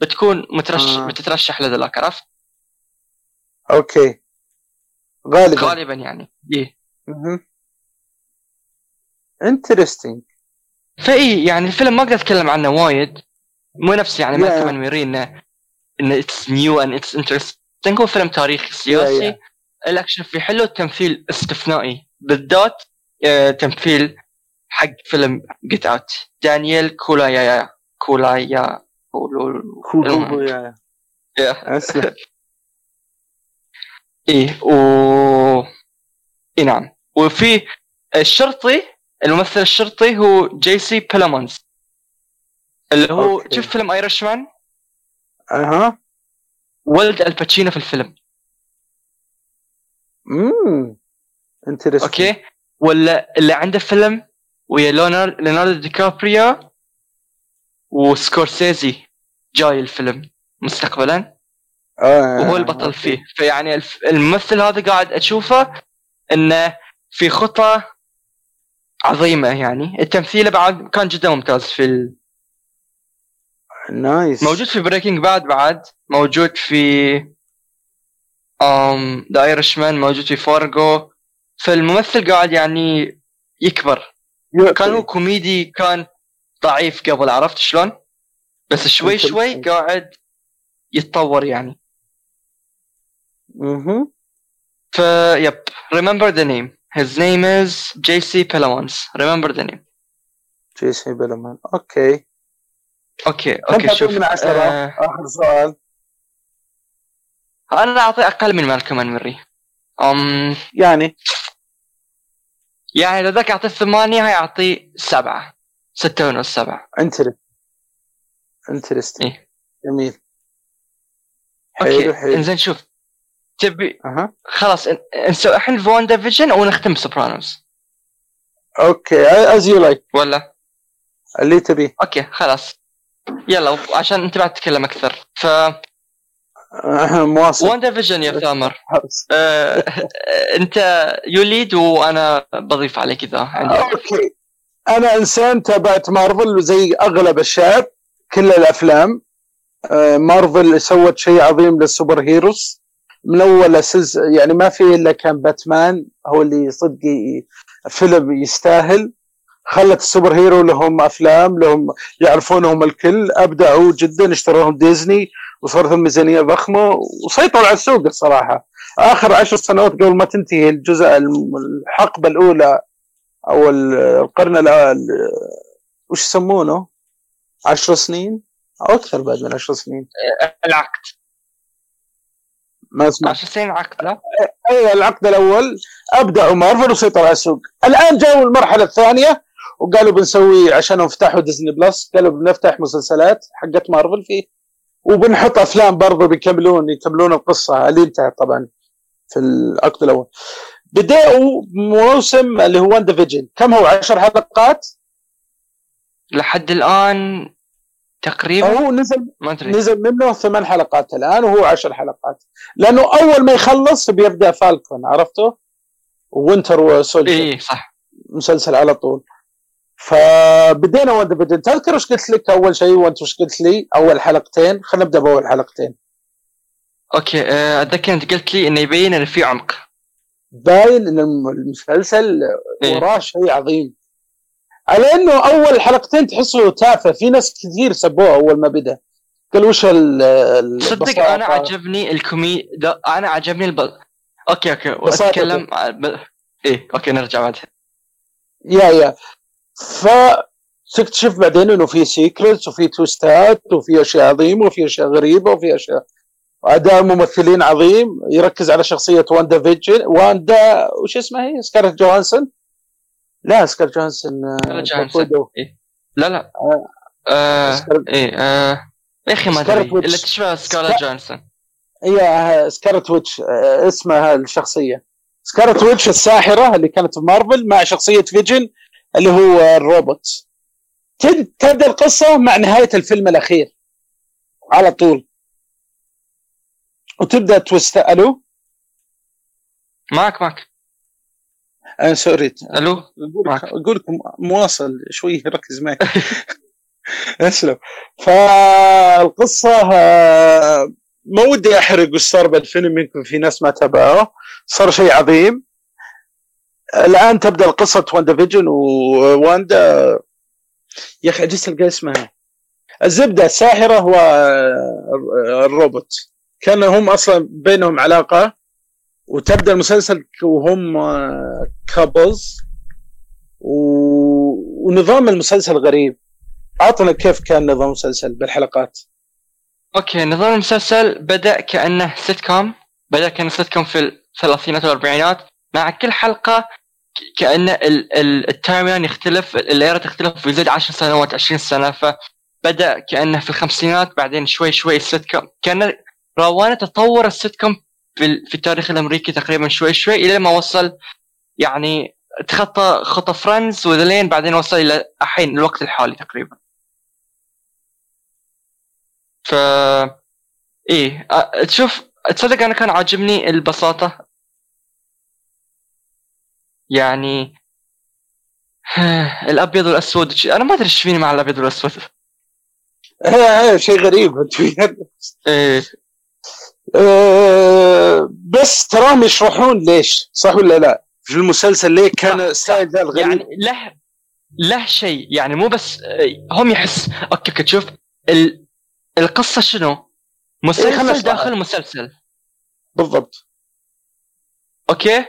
بتكون مترشح آه. بتترشح لذاك عرفت؟ okay. غالبا. غالبا يعني. إيه. interesting فاي يعني الفيلم ما أقدر أتكلم عنه وايد. مو نفس يعني ما Yeah. كمان ميري انه it's new and it's interesting هو فيلم تاريخي سياسي. Yeah, الأكشن فيه حلو التمثيل استثنائي. بالذات آه، تمثيل حق فيلم Get Out دانيال كالويا كولايا كولو- كولو يا Yeah. أسلم. إيه و إي نعم. وفي الشرطي الممثل الشرطي هو جيسي بليمونز اللي هو. شوف فيلم Irishman أها. ولد الباتشينو في الفيلم. امم interesting okay. ولا اللي عنده فيلم ويا ليوناردو دي كابريو وسكورسيزي جاي الفيلم مستقبلا. آه. وهو البطل فيه. فيعني الممثل هذا قاعد أشوفه إنه في خطة عظيمة يعني. التمثيل بعد كان جدا ممتاز في. nice موجود في Breaking Bad بعد موجود في ام The Irishman موجود في فارجو فالممثل قاعد يعني يكبر. كان هو كوميدي كان ضعيف قبل عرفت شلون؟ بس شوي شوي قاعد يتطور يعني. أها فيب remember the name. His name is Jesse Plemons remember the name. جيسي بليمونز okay okay okay شوف من عشرة؟ آه آخر سؤال. أنا أعطي أقل من Malcolm & Marie. أم يعني؟ يعني لو ذاك اعطيه ثمانية هاي اعطيه سبعة ستة ونص سبعة. interest interesting إيه. جميل. حلو okay حلو إنزين شوف. تبي أها. خلاص نسوي الحين WandaVision ونختم ب Sopranos okay as you like ولا؟ اللي تبيه. أوكي خلاص. يلا عشان أنت بعد تتكلم أكثر. ف مواصل WandaVision يا ثامر. آه، أنت you lead وأنا بضيف عليك إذا عندي okay. أنا إنسان تابعت مارفل زي أغلب الشعب كل الأفلام. آه، مارفل سوت شيء عظيم لل superheroes. من أول يعني ما في إلا كان باتمان هو اللي صدق فيلم يستاهل. خلت ال superhero لهم أفلام لهم يعرفونهم الكل أبدعوا جدا اشتروهم ديزني وصارت لهم ميزانية ضخمة وسيطروا على السوق الصراحة. آخر عشر سنوات قبل ما تنتهي الجزء الحقبة الأولى أو ال- القرن وش يسمونه؟ عشر سنين؟ أو أكثر بعد من عشر سنين. العقد. ما أسمع. 10 سنين عقد لا؟ اي العقد الأول أبدعوا مارفل وسيطروا على السوق. الآن جاوا المرحله الثانية وقالوا بنسوي عشان فتحوا ديزني بلس. قالوا بنفتح مسلسلات حقت مارفل فيه. وبنحط أفلام برضه بيكملون يكملون القصة اللي انتهت طبعا في العقد الأول. بدأوا موسم اللي هو WandaVision كم هو؟ 10 حلقات؟ لحد الآن تقريبا هو نزل ما نزل منه ثمان حلقات. الآن وهو عشر حلقات. لأنه أول ما يخلص بيبدأ Falcon عرفته؟ Winter و Soldier اي صح. مسلسل على طول. فبدينا WandaVision تذكر إيش قلت لك أول شيء؟ وأنت إيش قلت لي؟ أول حلقتين. خلينا نبدأ بأول حلقتين. okay آه، أتذكر أنت قلت لي إنه يبين انه في عمق. باين إن الم- المسلسل إيه. وراه شيء عظيم. على إنه أول حلقتين تحسه تافه. في ناس كثير سبوه أول ما بدأ. قال وش ال صدق؟ أنا عجبني الكومي ده أنا عجبني الب... okay okay. واتكلم ب... إيه okay نرجع بعدها. yeah yeah. ف تكتشف بعدين إنه في secrets وفي twist ات وفي أشياء عظيمة وفي أشياء غريبة وفي أشياء اداء ممثلين عظيم يركز على شخصية WandaVision واندا وش اسمها هي سكارلت جوهانسون لا سكارلت جوهانسون آه، جوهانسون. Widow. لا لا آه. آه إيه آه يا أخي ما أدري. اللي تشبه سكارلت سكا- جونسون هي Scarlet Witch اسمها الشخصية Scarlet Witch الساحرة اللي كانت في مارفل مع شخصية فيجن اللي هو الروبوت. تبدأ القصة مع نهاية الفيلم الأخير. على طول. وتبدأ twist. ألو؟ معك معك. آه sorry. ألو. أقول لكم مواصل شوي ركز معي. أسلم. فالقصة آه، ما ودي أحرق وش صار بالفيلم يمكن في ناس ما تابعوه. صار شيء عظيم. الآن تبدأ القصة WandaVision وواندا يا أخي عجزت ألقى اسمها. الزبدة الساحره هو الروبوت. كان هم أصلا بينهم علاقة وتبدأ المسلسل وهم couples و... ونظام المسلسل غريب. اعطنا كيف كان نظام المسلسل بالحلقات. okay نظام المسلسل بدأ كأنه سيت كوم بدأ كأنه سيت كوم في الثلاثينات والأربعينات. مع كل حلقة كأن ال timeline يختلف ال era تختلف ويزيد 10 سنوات 20 سنة فبدأ كانه في الخمسينات بعدين شوي شوي السيت كوم كأن روانة تطور السيت كوم في, في التاريخ الأمريكي تقريبا شوي شوي إلى ما وصل يعني تخطى خطى Friends وذلين بعدين وصل إلى الحين الوقت الحالي تقريبا. ف إيه تشوف تصدق أنا كان عاجبني البساطة؟ يعني الأبيض والأسود أنا ما أدري إيش فيني مع الأبيض والأسود. شيء غريب. إيه. أه بس تراهم يشرحون ليش صح ولا لا؟ في المسلسل ليه كان ال style ذا الغريب؟ يعني له له شيء. يعني مو بس هم يحس okay تشوف ال... القصة شنو؟ مسلسل إيه داخل مسلسل. بالضبط. okay؟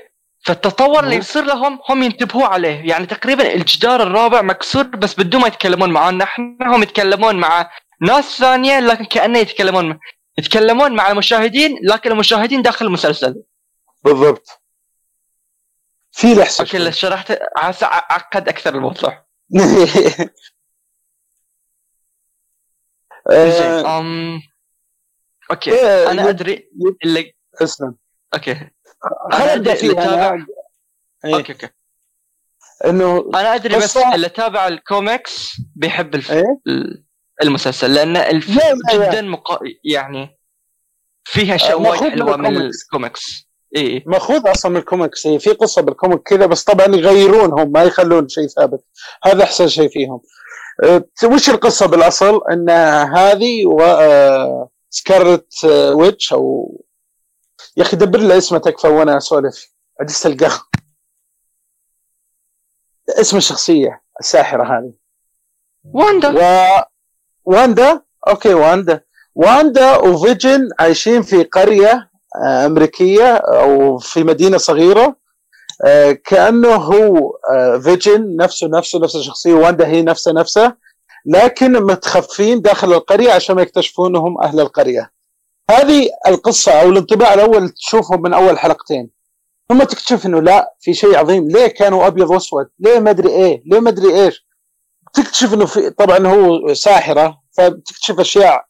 فالتطور اللي يصير لهم هم ينتبهوا عليه. يعني تقريبا الجدار الرابع مكسور بس بدون ما يتكلمون معنا إحنا هم يتكلمون مع ناس ثانية لكن كأنه يتكلمون يتكلمون مع المشاهدين لكن المشاهدين داخل المسلسل. بالضبط. في لحسه okay شرحت عقد أكثر الموضوع. زين أم okay. إيه، أنا أدري اللي أسلم. okay. أنا أدري اللي تابع إيه. okay okay. إنه أنا أدري بس اللي تابع الكوميكس بيحب الف... إيه؟ المسلسل لأن الفيلم جدا مق... يعني فيها اشياء وايد حلوة من الكوميكس. اي مأخوذ أصلا من الكوميكس. في قصة بال comic كذا بس طبعا يغيرونهم ما يخلون شيء ثابت. هذا أحسن شيء فيهم. أه وش القصة بالأصل؟ إن هذه و أه Scarlet أه Witch أو يا أخي دبر لي اسمه تكفى وأنا أسولف. عجزت ألقى هو اسم الشخصية الساحرة هذه. واندا. و... واندا؟ okay واندا. واندا وفيجن عايشين في قرية آه، أمريكية أو في مدينة صغيرة. آه، كأنه هو آه، فيجن نفسه نفسه نفس الشخصية. واندا هي نفسها نفسها لكن متخفين داخل القرية عشان ما يكتشفون انهم أهل القرية. هذه القصة أو الانطباع الأول تشوفه من أول حلقتين. ثم تكتشف إنه لا في شيء عظيم. ليه كانوا أبيض وأسود؟ ليه ما أدري إيه؟ ليه ما أدري إيش؟ تكتشف إنه في طبعا هو ساحرة فتكتشف أشياء.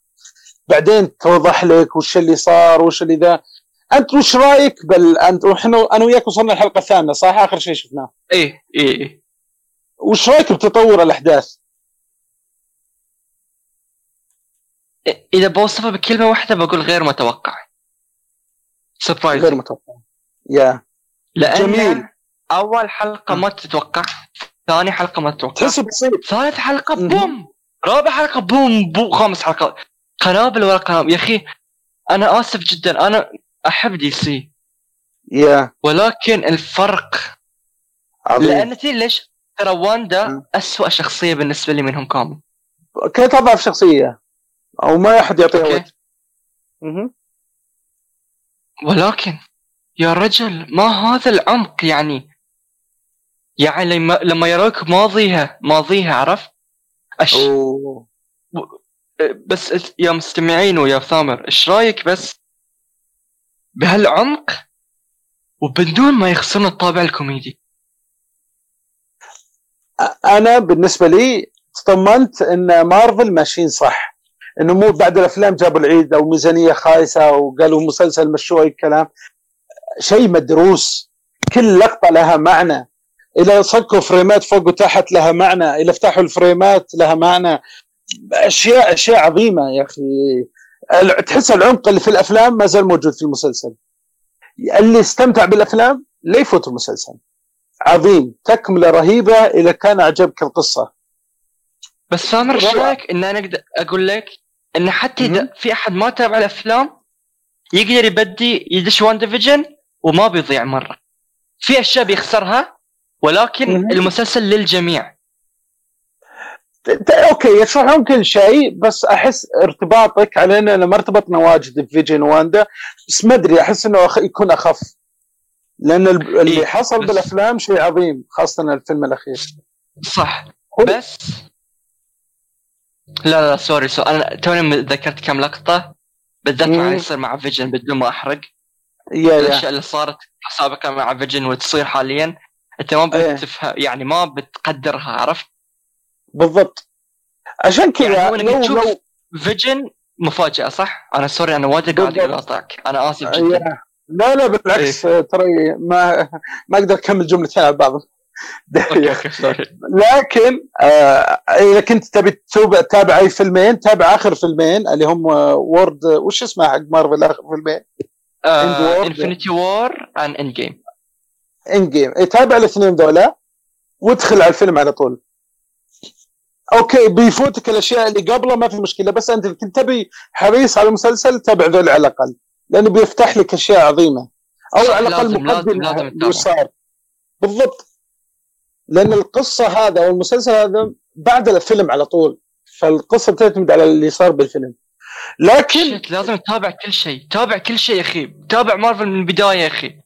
بعدين توضح لك وش اللي صار وش اللي ذا. أنت وش رأيك؟ بال أنت إحنا أنا وياك وصلنا الحلقة الثامنه صح؟ آخر شيء شفناه. إيه إيه إيه. وش رأيك بتطور الأحداث؟ إذا بوصفها بكلمة واحدة بقول غير متوقع. سربرايز غير متوقع. يا لأن جميل. أول حلقة ما تتوقع ثاني حلقة ما تتوقع. تحس بسيط. ثالث حلقة بوم! رابع حلقة بوم! بوم خامس حلقة. قنابل ورا قنابل يا أخي أنا آسف جدا. أنا أحب دي سي يا ولكن الفرق عظيم. لأن تدري ليش؟ ترى واندا اسوء شخصية بالنسبة لي منهم كامل. كانت اضعف شخصية؟ أو ما أحد يعطيها وقت. ولكن يا رجل ما هذا العمق يعني؟ يعني لما لما يروك ماضيها ماضيها عرفت؟ أش... أوه. بس يا مستمعين ويا ثامر إيش رأيك بس بهالعمق وبدون ما يخسرون الطابع الكوميدي؟ أنا بالنسبة لي اطمنت إن مارفل ماشيين صح. إنه مو بعد الأفلام جابوا العيد أو ميزانية خايسة وقالوا مسلسل مشروع الكلام. شيء مدروس. كل لقطة لها معنى. اذا صكوا frame ات فوق وتحت لها معنى. اذا فتحوا ال frame ات لها معنى. اشياء أشياء عظيمة يا أخي. تحس العمق اللي في الأفلام ما زال موجود في المسلسل. اللي استمتع بالأفلام لا يفوت المسلسل. عظيم. تكملة رهيبة إذا كان عجبك القصة. بس سامر إيش رأيك إن أنا أقدر أقول لك إن حتى إذا في أحد ما تابع الأفلام يقدر يبدي يدش WandaVision وما بيضيع مرة. في أشياء بيخسرها ولكن مهم. المسلسل للجميع. okay يشرحون كل شيء بس أحس ارتباطك علينا لما ارتبطنا واجد بفيجن واندا بس ما أدري أحس إنه أخ... يكون أخف. لأن ال- اللي إيه، حصل بس- بالأفلام شيء عظيم خاصة الفيلم الأخير. صح. هو- بس لا لا sorry so أنا توني ذكرت كم لقطة بالذات. اللي يصير مع فيجن بدون ما أحرق يا يا الأشياء اللي صارت سابقا مع فيجن وتصير حاليا أنت ما إيه. بتفهم يعني ما بتقدرها عرفت؟ بالضبط عشان كذا يعني لو تشوف لو فيجن مفاجأة صح؟ أنا sorry أنا وايد قاعد. أقاطعك أنا آسف جدا. لا لا بالعكس ترى ما ما أقدر أكمل جملتين على بعض لكن آه إذا كنت تبي تتابع أي فيلمين تابع آخر فيلمين اللي هم War وش اسمه حق مارفل آخر فيلمين؟ War. Infinity War and Endgame Endgame تابع الاثنين ذولا وادخل على الفيلم على طول. okay بيفوتك الأشياء اللي قبله ما في مشكلة بس أنت كنت تبي حريص على المسلسل تابع ذول على الأقل لأنه بيفتح لك أشياء عظيمة. أو على الأقل مقدم. صار. بالضبط. لأن القصة هذا أو المسلسل هذا بعد الفيلم على طول فالقصة تعتمد على اللي صار بالفيلم. لكن لازم تتابع كل شيء تابع كل شيء يا أخي تابع مارفل من البداية يا أخي.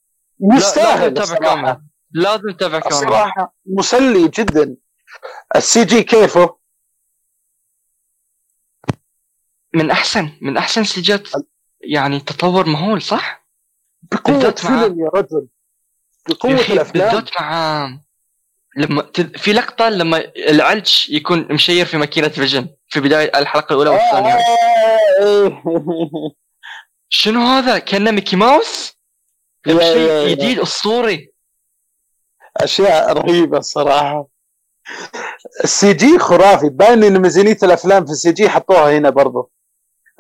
يستاهل لازم تتابع. كامل لازم تتابع كامل الصراحة مسلي جدا. ال CG كيفه؟ من أحسن من أحسن CG ات يعني تطور مهول صح؟ بقوة بالذات مع- فيلم يا رجل. أخي الأفلام. بالذات مع لما في لقطة لما العلج يكون مشير في ماكينة Vision في بداية الحلقة الأولى والثانية شنو هذا؟ كأنه ميكي ماوس؟ شيء. جديد أسطوري أشياء رهيبة الصراحه ال CG خرافي باين ان ميزانيه الأفلام في ال CG حطوها هنا برضو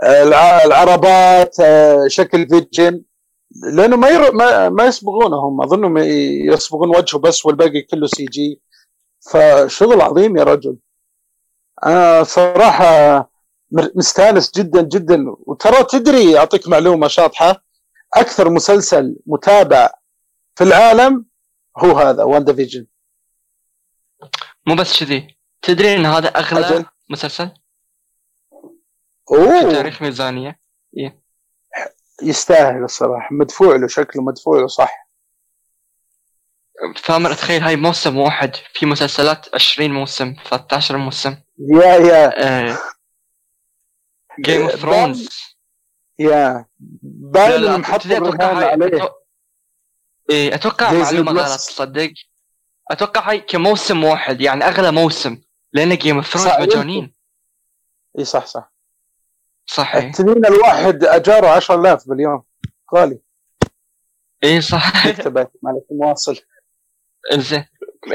الع- العربات آه، شكل Vision لأنه ما ير... ما, ما يصبغونهم أظنهم ي- يصبغون وجهه بس والباقي كله CG فشغل عظيم يا رجل. أنا صراحة مستانس جدا جدا. وترى تدري أعطيك معلومة شاطحة أكثر مسلسل متابع في العالم هو هذا وان فيجن مو بس كذي. تدري إن هذا أغلى أجل. مسلسل؟ في اوه تاريخ ميزانية. يستاهل الصراحة. مدفوع له شكله مدفوع له صح. ثامر تخيل هاي موسم واحد في مسلسلات 20 موسم 13 موسم. yeah yeah. Game of Thrones yeah. باين انهم حطوا الرهان عليه. إيه أتوقع معلومة غلط. تصدق. أتوقع هاي كموسم واحد يعني أغلى موسم لأن Game of Thrones مجانين. اي صح صح. صح إيه. التنين الواحد أجاره 10000 باليوم. غالي. إيه صح انتبه معلش مواصل إنزين.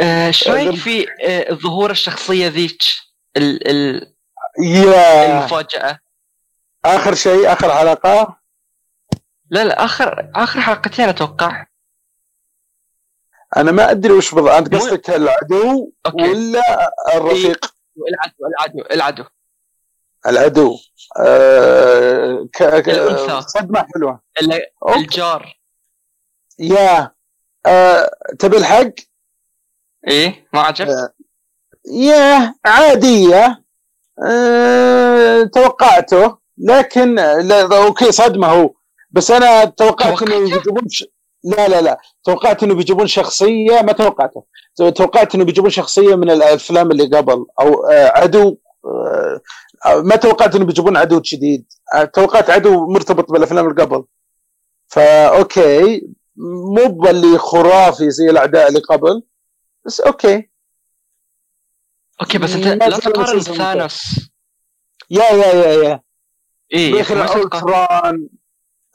آه، إيش رايك أظن- في آه، ظهور الشخصية ذيك ال- ال- يا. المفاجأة. آخر شيء آخر حلقة؟ لا لا آخر آخر حلقتين أتوقع. أنا ما أدري وش بالضبط. أنت قصدك العدو أوكي. ولا الرفيق؟ العدو العدو العدو. العدو آه ك... الأنثى. صدمه حلوة. الجار. يا آه تبي الحق؟ إيه ما عجب. آه. يا عادية أه توقعته. لكن لا أوكي صدمة هو. بس أنا توقعت إنه؟ بيجيبون ش... لا لا لا. توقعت إنه بيجيبون شخصية ما توقعته. توقعت إنه بيجيبون شخصية من الأفلام اللي قبل أو آه عدو. آه ما توقعت انه بيجيبون عدو شديد آه توقعت عدو مرتبط بالأفلام اللي قبل. فا okay. مو باللي خرافي زي الأعداء اللي قبل بس okay. okay بس أنت لا تقارن Thanos. yeah yeah yeah yeah. إيه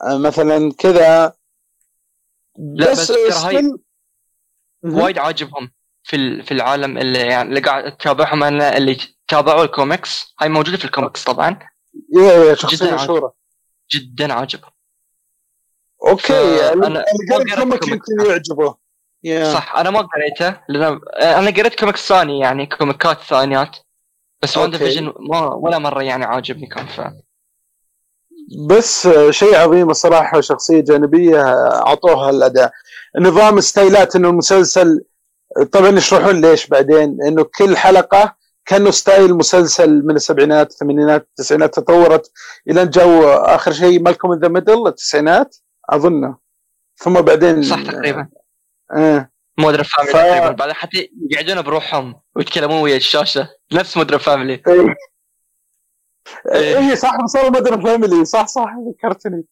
آه، مثلا كذا. لا، بس still- مهم. وايد عاجبهم في ال- في العالم اللي يعني اللي قاعد اتابعهم أنا اللي تابعوا الكوميكس؟ هاي موجودة في الكوميكس طبعا. yeah yeah شخصية جداً مشهورة. جدا عاجبهم okay فأنا اللي ما قرأ قرأت comic comics. يمكن يعجبه. yeah صح أنا ما قريته لأن أنا قريت كوميكس ثاني يعني كوميكات ثانيات. بس WandaVision ما ولا مرة يعني عاجبني كان ف. بس شيء عظيم الصراحة شخصية جانبية أعطوها الأداء. نظام ستايلات إنه المسلسل طبعا يشرحون ليش بعدين إنه كل حلقة كأنه style مسلسل من السبعينات الثمانينات التسعينات تطورت إلى جو آخر شيء مالكم The Middle التسعينات؟ اظنه ثم بعدين صح تقريبا. آه. Modern Family ف- تقريبا. بعدين حتى يقعدون بروحهم ويتكلمون ويا الشاشة. نفس Modern Family. إيه. إيه. إيه صح صار Modern Family. صح صح ذكرتني.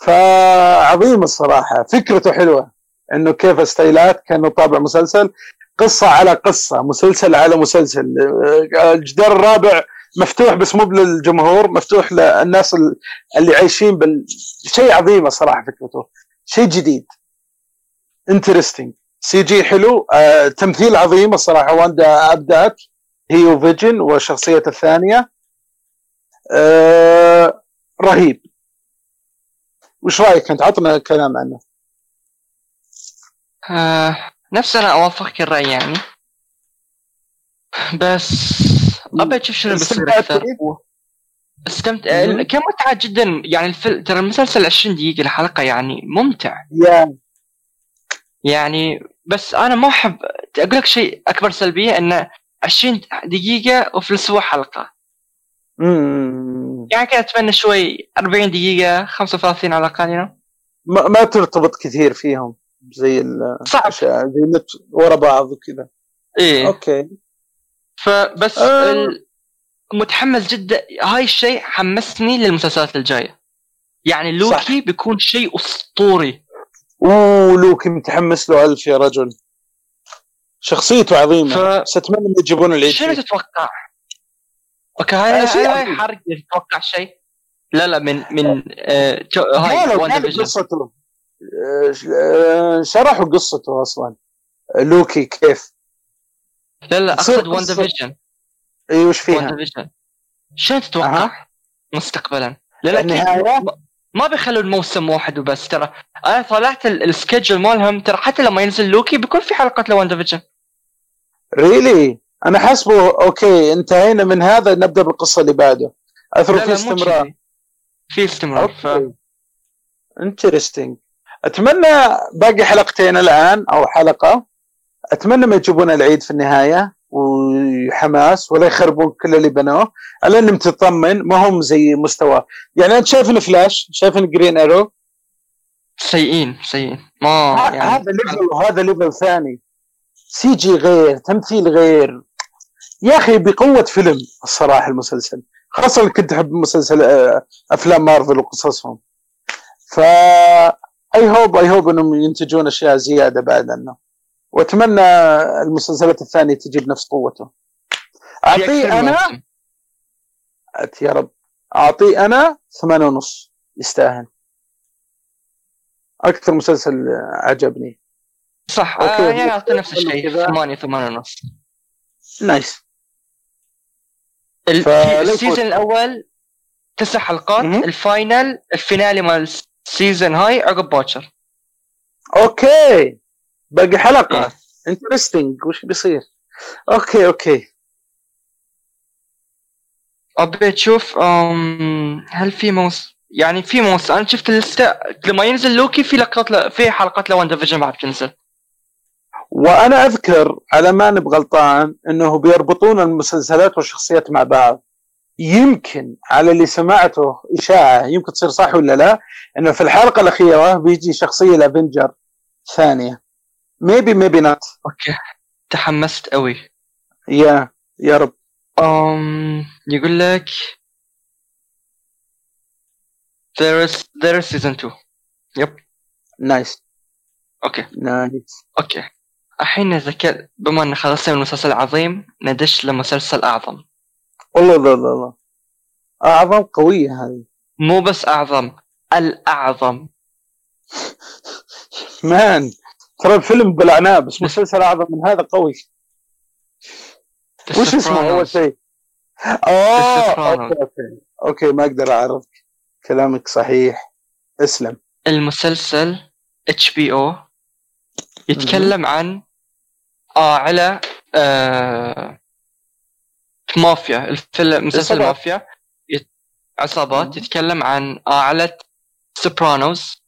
فعظيم الصراحة. فكرته حلوة. إنه كيف ستايلات كأنه طابع مسلسل. قصة على قصة مسلسل على مسلسل. آه، الجدار الرابع مفتوح بس مو للجمهور مفتوح للناس ال- اللي عايشين بال شيء عظيم الصراحة فكرته. شيء جديد. interesting CG حلو. آه، تمثيل عظيم الصراحة. واندا أبدعت هي و Vision والشخصية الثانية. آه رهيب. وش رأيك أنت؟ عطنا كلام عنه. آه نفس أنا أوافقك الرأي يعني بس ابى أشوف شنو بيصير أكثر؟ استمتع. كان متعة جدا يعني الفيلم ترى المسلسل 20 دقيقة الحلقة يعني ممتع يا يعني بس أنا ما احب أقول لك شيء أكبر سلبية انه 20 دقيقة وفي الأسبوع حلقة مم. يعني كذا أتمنى شوي 40 دقيقة 35 على الأقل. ما, ما ترتبط كثير فيهم زي صعب زي النت ورا بعض وكذا إيه okay فبس. ال- متحمس جدا هاي الشيء حمسني للمسلسلات الجاية يعني لوكي صح. بيكون شيء أسطوري أوه لوكي متحمس له الف يا رجل شخصيته عظيمة ف- بس اتمنى انه يجيبون العيد شنو. تتوقع؟ okay هاي آه، هاي. حرق تتوقع شيء؟ لا لا من من آه هاي قالوا قالوا قصته شرحوا قصته أصلا. لوكي كيف؟ لا لا أقصد WandaVision إي وش وان فيها؟ ديفيجن شنو تتوقع؟ أها. مستقبلا؟ لأن أكيد النهاية؟ ما- ما بيخلون موسم واحد وبس ترى. أنا طلعت ال- ال schedule مالهم ترى حتى لما ينزل لوكي بيكون في حلقات ل WandaVision really أنا حاسبه okay انتهينا من هذا نبدأ بالقصة اللي بعده. اثر لا في لا استمرار. في استمرار ف... interesting أتمنى باقي حلقتين الآن أو حلقة. أتمنى ما يجيبون العيد في النهاية وحماس ولا يخربون كل اللي بنوه. على اني متطمن ما هم زي مستوى. يعني أنت شايف فلاش؟ شايف Green Arrow؟ سيئين سيئين. ما يعني هذا level وهذا level ثاني. CG غير تمثيل غير. يا أخي بقوة فيلم الصراحة المسلسل. خاصة كنت أحب مسلسل آه، أفلام مارفل وقصصهم. ف I hope I hope إنهم ينتجون أشياء زيادة بعد عنه وأتمنى المسلسلات الثانية تجيب نفس قوته اعطيه أنا يا رب اعطيه أنا ثمانية ونص يستاهل أكثر مسلسل عجبني صح. آه يعني أعطي نفس الشيء. ثمانية ثمانية ونص nice. ال season الأول تسع حلقات. ال final ال finale مال ال season هاي عقب باكر. okay. باقي حلقة. interesting وش بيصير؟ okay okay. أبي تشوف أم، هل في موس يعني في موس أنا شفت اللستة لما ينزل لوكي في لقطات ل... في حلقات ل WandaVision بعد تنزل. وأنا أذكر على ما أنا بغلطان إنه بيربطون المسلسلات والشخصيات مع بعض. يمكن على اللي سمعته إشاعة يمكن تصير صح ولا لا؟ إنه في الحلقة الأخيرة بيجي شخصية ال Avenger ثانية. maybe maybe not okay. تحمست قوي يا يا رب. أم يقول لك there is there is season 2 yep nice okay. nice okay. الحين نتذكر بما إن خلصنا من مسلسل عظيم ندش لمسلسل أعظم. والله لا لا لا. أعظم قوية هذه. مو بس أعظم الأعظم. man ترى الفيلم بلعناه بس مسلسل أعظم من هذا قوي. وش اسمه أول. شيء؟ Sopranos. okay okay. okay ما أقدر اعرفك كلامك صحيح. اسلم. المسلسل HBO يتكلم عن آه على آه مافيا الفيلم مسلسل. مافيا. عصابات. يتكلم عن عائلة سوبرانوز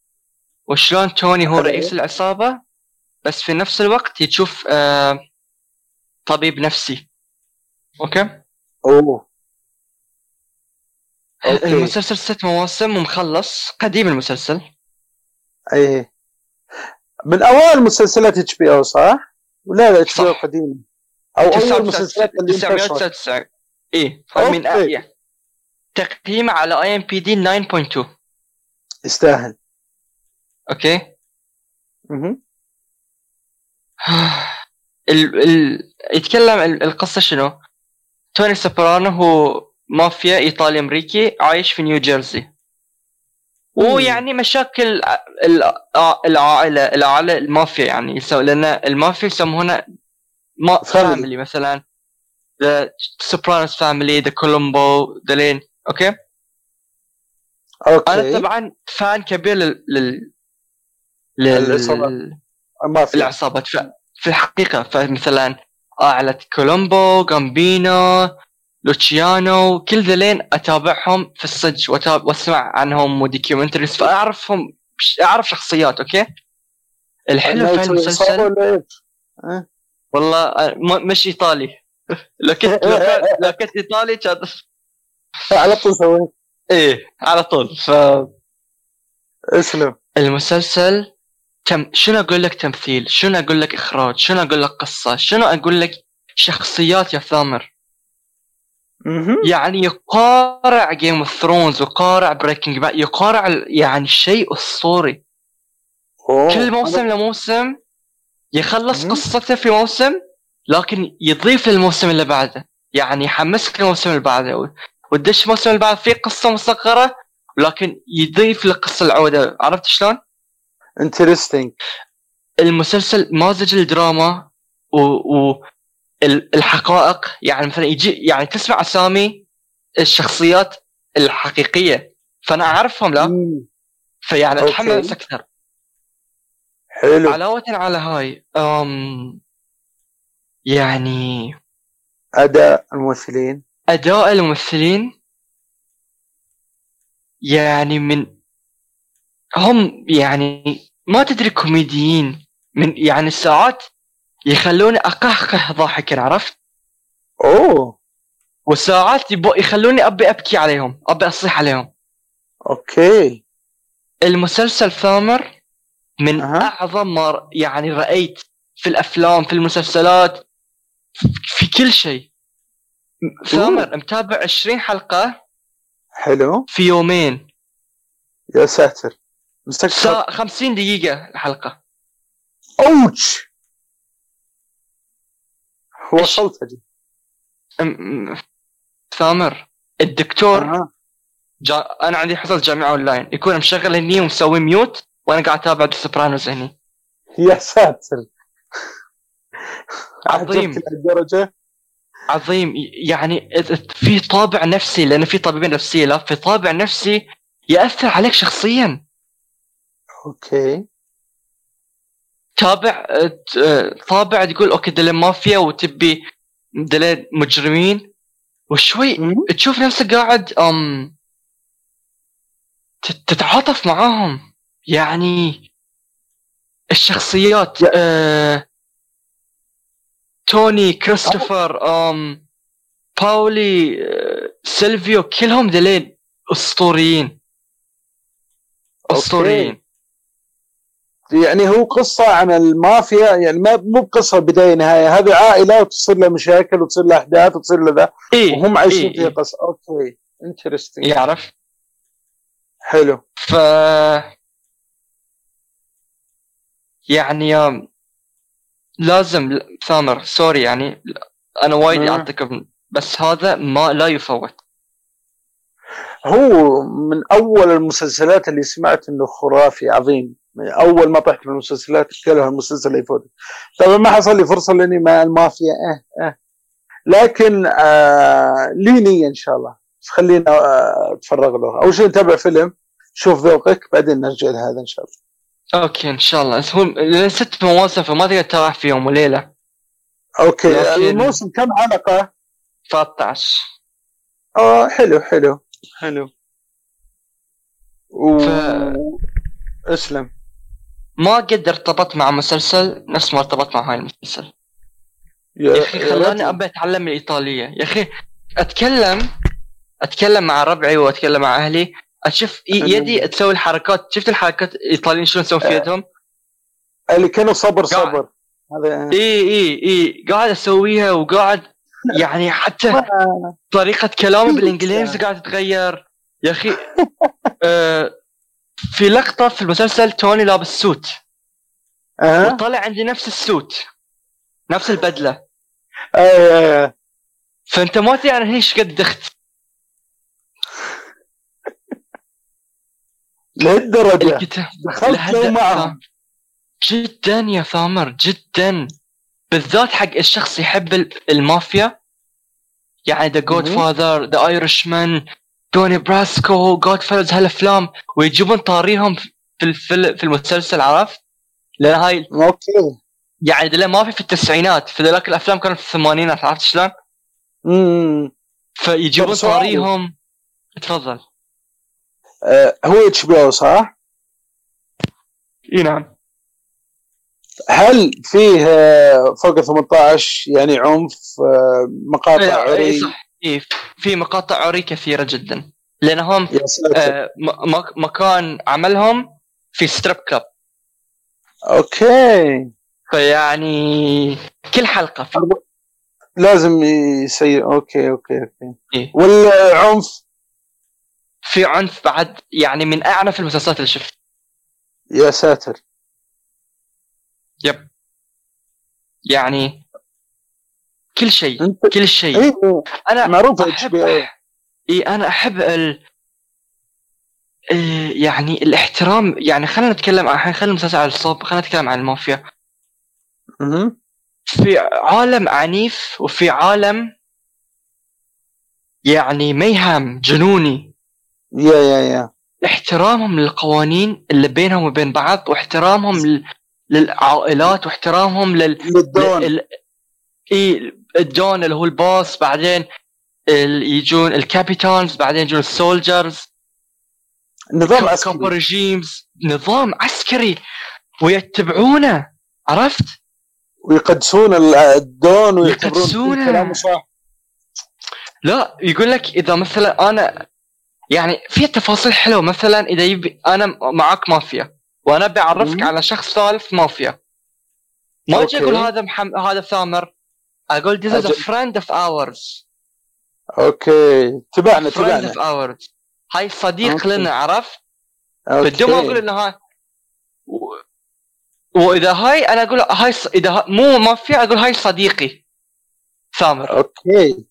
وشلون توني هو حلو. رئيس العصابة بس في نفس الوقت تشوف آه طبيب نفسي okay أوه okay. المسلسل ست مواسم ومخلص قديم المسلسل اي من اوائل مسلسلات HBO صح؟ ولا لا HBO صح. أو أول مسلسلات اللي انتشرت 999 إيه من okay. إيه. تقييمه على اي ام بي دي 9.2 يستاهل okay مهم. ال ال يتكلم ال- القصة شنو؟ توني سوبرانو هو مافيا إيطالي أمريكي عايش في نيو جيرسي ويعني مشاكل العائله العائلة المافيا يعني لأن المافيا يسمونها ما Family. family مثلا. the Sopranos family the Colombo دلين okay أنا okay طبعا fan كبير لل لل لل العصابات. مافيا. العصابات. ف... في الحقيقة فمثلا أعلى كولومبو جامبينو لوتشيانو كل ذلين أتابعهم في الصج وأتابع وأسمع عنهم و documentaries فأعرفهم أعرف شخصيات okay الحلو في المسلسل؟ والله مش إيطالي. لو كنت لو كنت- إيطالي كان على طول سويت. إيه على طول. ف اسلم. المسلسل تم شنو أقول لك تمثيل؟ شنو أقول لك إخراج؟ شنو أقول لك قصة؟ شنو أقول لك شخصيات يا ثامر. يعني يقارع Game of Thrones يقارع Breaking Bad يقارع يعني شيء أسطوري. كل موسم لموسم يخلص. قصته في موسم لكن يضيف للموسم اللي بعده. يعني يحمسك الموسم اللي بعده وتدش الموسم اللي بعده في قصة مصغرة لكن يضيف للقصه العودة. عرفت شلون؟ انترستنج المسلسل مازج الدراما و, و ال- الحقائق. يعني مثلا يجي يعني تسمع أسامي الشخصيات الحقيقية فأنا أعرفهم لا؟ فيعني. أتحمس أكثر. حلو. علاوة على هاي أم يعني أداء الممثلين. أداء الممثلين يعني من هم يعني ما تدري كوميديين من يعني ساعات يخلوني أقهقه ضاحكا عرفت؟ أوه. وساعات يخلوني أبي أبكي عليهم أبي أصيح عليهم. okay. المسلسل ثامر من أها. أعظم ما يعني رأيت في الأفلام في المسلسلات في- كل شيء. ثامر متابع 20 حلقة؟ حلو. في يومين. يا ساتر. مسكت خط- سا 50 دقيقة الحلقة. ouch! وصلت أجي م- ثامر الدكتور أها. جا... أنا عندي حصص جامعة أونلاين. يكون مشغل هني ومسوي mute وأنا قاعد اتابع The Sopranos هني. يا ساتر. عظيم. لهالدرجه عظيم. يعني في طابع نفسي لأن في طبيبين نفسيه لا في طابع نفسي يأثر عليك شخصيا. okay. تابع طابع تقول okay دلين مافيا وتبي دلين مجرمين. وشوي. تشوف نفسك قاعد تت- تتعاطف معاهم. يعني الشخصيات يا- آه توني كريستوفر آم باولي آه سيلفيو كلهم دلين أسطوريين. أسطوريين. يعني هو قصة عن المافيا يعني ما مو بقصة بداية نهاية. هذه عائلة وتصير لها مشاكل وتصير لها أحداث وتصير لها ذا إيه وهم عايشين إيه، فيها إيه. قصة. okay. interesting يعرف. حلو. ف يعني لازم ثامر sorry يعني أنا وايد مم. اعطيكم بس هذا ما لا يفوت. هو من أول المسلسلات اللي سمعت إنه خرافي عظيم. من أول ما طحت في المسلسلات كلها المسلسل اللي يفوت. طبعا ما حصل لي فرصة لأني مع المافيا أه أه لكن آه لي نية إن شاء الله. بس خلينا آه أتفرغ له. أول شيء نتابع فيلم شوف ذوقك بعدين نرجع لهذا إن شاء الله. okay إن شاء الله. هو ست مواسم فما تقدر تتابع في يوم وليلة. okay لكن- الموسم كم حلقة؟ 13 آه حلو حلو. حلو. و... ف- اسلم. ما قد ارتبط مع مسلسل نفس ما ارتبط مع هاي المسلسل. يا أخي خلاني أبي أتعلم الإيطالية. يا أخي أتكلم أتكلم مع ربعي وأتكلم مع أهلي. أشوف يدي تسوي الحركات. شفت الحركات الايطاليين شلون يسوون في آه. يدهم؟ اللي كانوا صبر. صبر. هذا إي إي إي. قاعد أسويها وقاعد يعني حتى طريقة كلامي بالإنجليزي قاعد تتغير. يا أخي آه في لقطة في المسلسل توني لابس suit. آه؟ وطلع عندي نفس ال suit. نفس البدلة. اي اي فأنت ما تدري أنا هني إيش قد دخت. لهالدرجة. الكتاب دخلت جو معهم. جدا يا ثامر جدا. بالذات حق الشخص يحب ال- المافيا. يعني The Godfather The Irishman Donnie Brasco Goodfellas هالأفلام. ويجيبون طاريهم في الفيلم في المسلسل عرفت؟ لأن هاي okay. يعني ما في في التسعينات. في ذلك الأفلام كانت في الثمانينات عرفت شلون؟ امم فيجيبون. طاريهم. تفضل. هو HBO صح؟ إي نعم. هل فيه آه، فوق 18 يعني عنف آه، مقاطع إي عري؟ إيه، صح. إي في مقاطع عري كثيرة جدا. لانهم آه، مكان عملهم في strip club okay. فيعني كل حلقة في لازم يسير. okay okay okay. إيه. والعنف في عنف بعد يعني من أعنف المسلسلات اللي شفت يا ساتر. yep. يعني كل شيء أنت كل شيء. إيه أنا معروف أحب آي. أنا أحب ال ال- يعني الاحترام. يعني خلينا نتكلم عن الحين خلينا المسلسل على الصوب خلينا نتكلم عن المافيا. في عالم عنيف وفي عالم يعني ميهم جنوني. yeah yeah yeah. احترامهم للقوانين اللي بينهم وبين بعض واحترامهم لل... للعائلات واحترامهم لل لل Don. ال... إي ال Don اللي هو ال boss بعدين ال... يجون ال captains بعدين يجون ال soldiers. نظام عسكري. regimes نظام عسكري. ويتبعونه. عرفت؟ ويقدسون ال- الدون. كل كلامه صح. لا يقول لك إذا مثلا أنا يعني في تفاصيل حلوة. مثلا إذا يبي أنا معك مافيا وأنا بعرفك. على شخص ثالث مافيا. ما أجي أقول. هذا محمد هذا ثامر أقول this is a friend of ours. أوكي. تبعنا friend تبعنا. of ours. هاي صديق okay. لنا عرفت. بدون ما أقول ان هاي و... وإذا هاي أنا أقول هاي ص... إذا ها... مو مافيا أقول هاي صديقي. ثامر okay.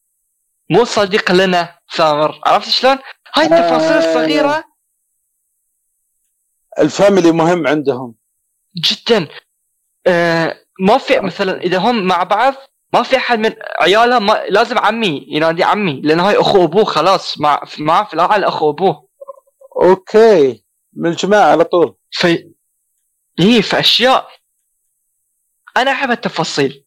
مو صديق لنا ثامر عرفت شلون؟ هاي التفاصيل آه. الصغيره ال family مهم عندهم. جدا. آه ما في مثلا إذا هم مع بعض ما في أحد من عيالهم ما لازم عمي ينادي عمي لأن هاي أخو أبوه خلاص. مع معاه في العائله أخو أبوه. أوكي. من الجماعة على طول. في هي في اشياء أنا أحب التفاصيل.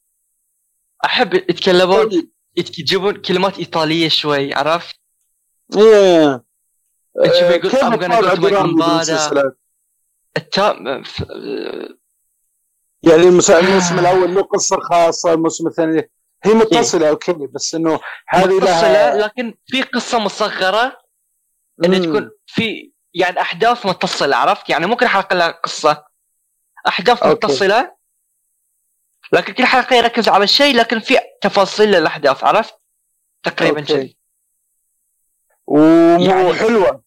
أحب يتكلمون يجيبون كلمات إيطالية شوي عرفت؟ إيه تشوف آه، يقول I'm gonna الطابع go to my الدرامي gambada. بالمسلسلات؟ التا... ف... يعني المس- الموسم الأول له قصة خاصة الموسم الثاني هي متصلة أوكي بس إنه هذه متصلة لها لكن في قصة مصغرة ان. تكون في يعني أحداث متصلة عرفت يعني ممكن حلقه لها قصة أحداث okay. متصلة لكن كل حلقة يركز على شيء لكن في تفاصيل للأحداث عرفت تقريبا. كذي يعني- حلوة.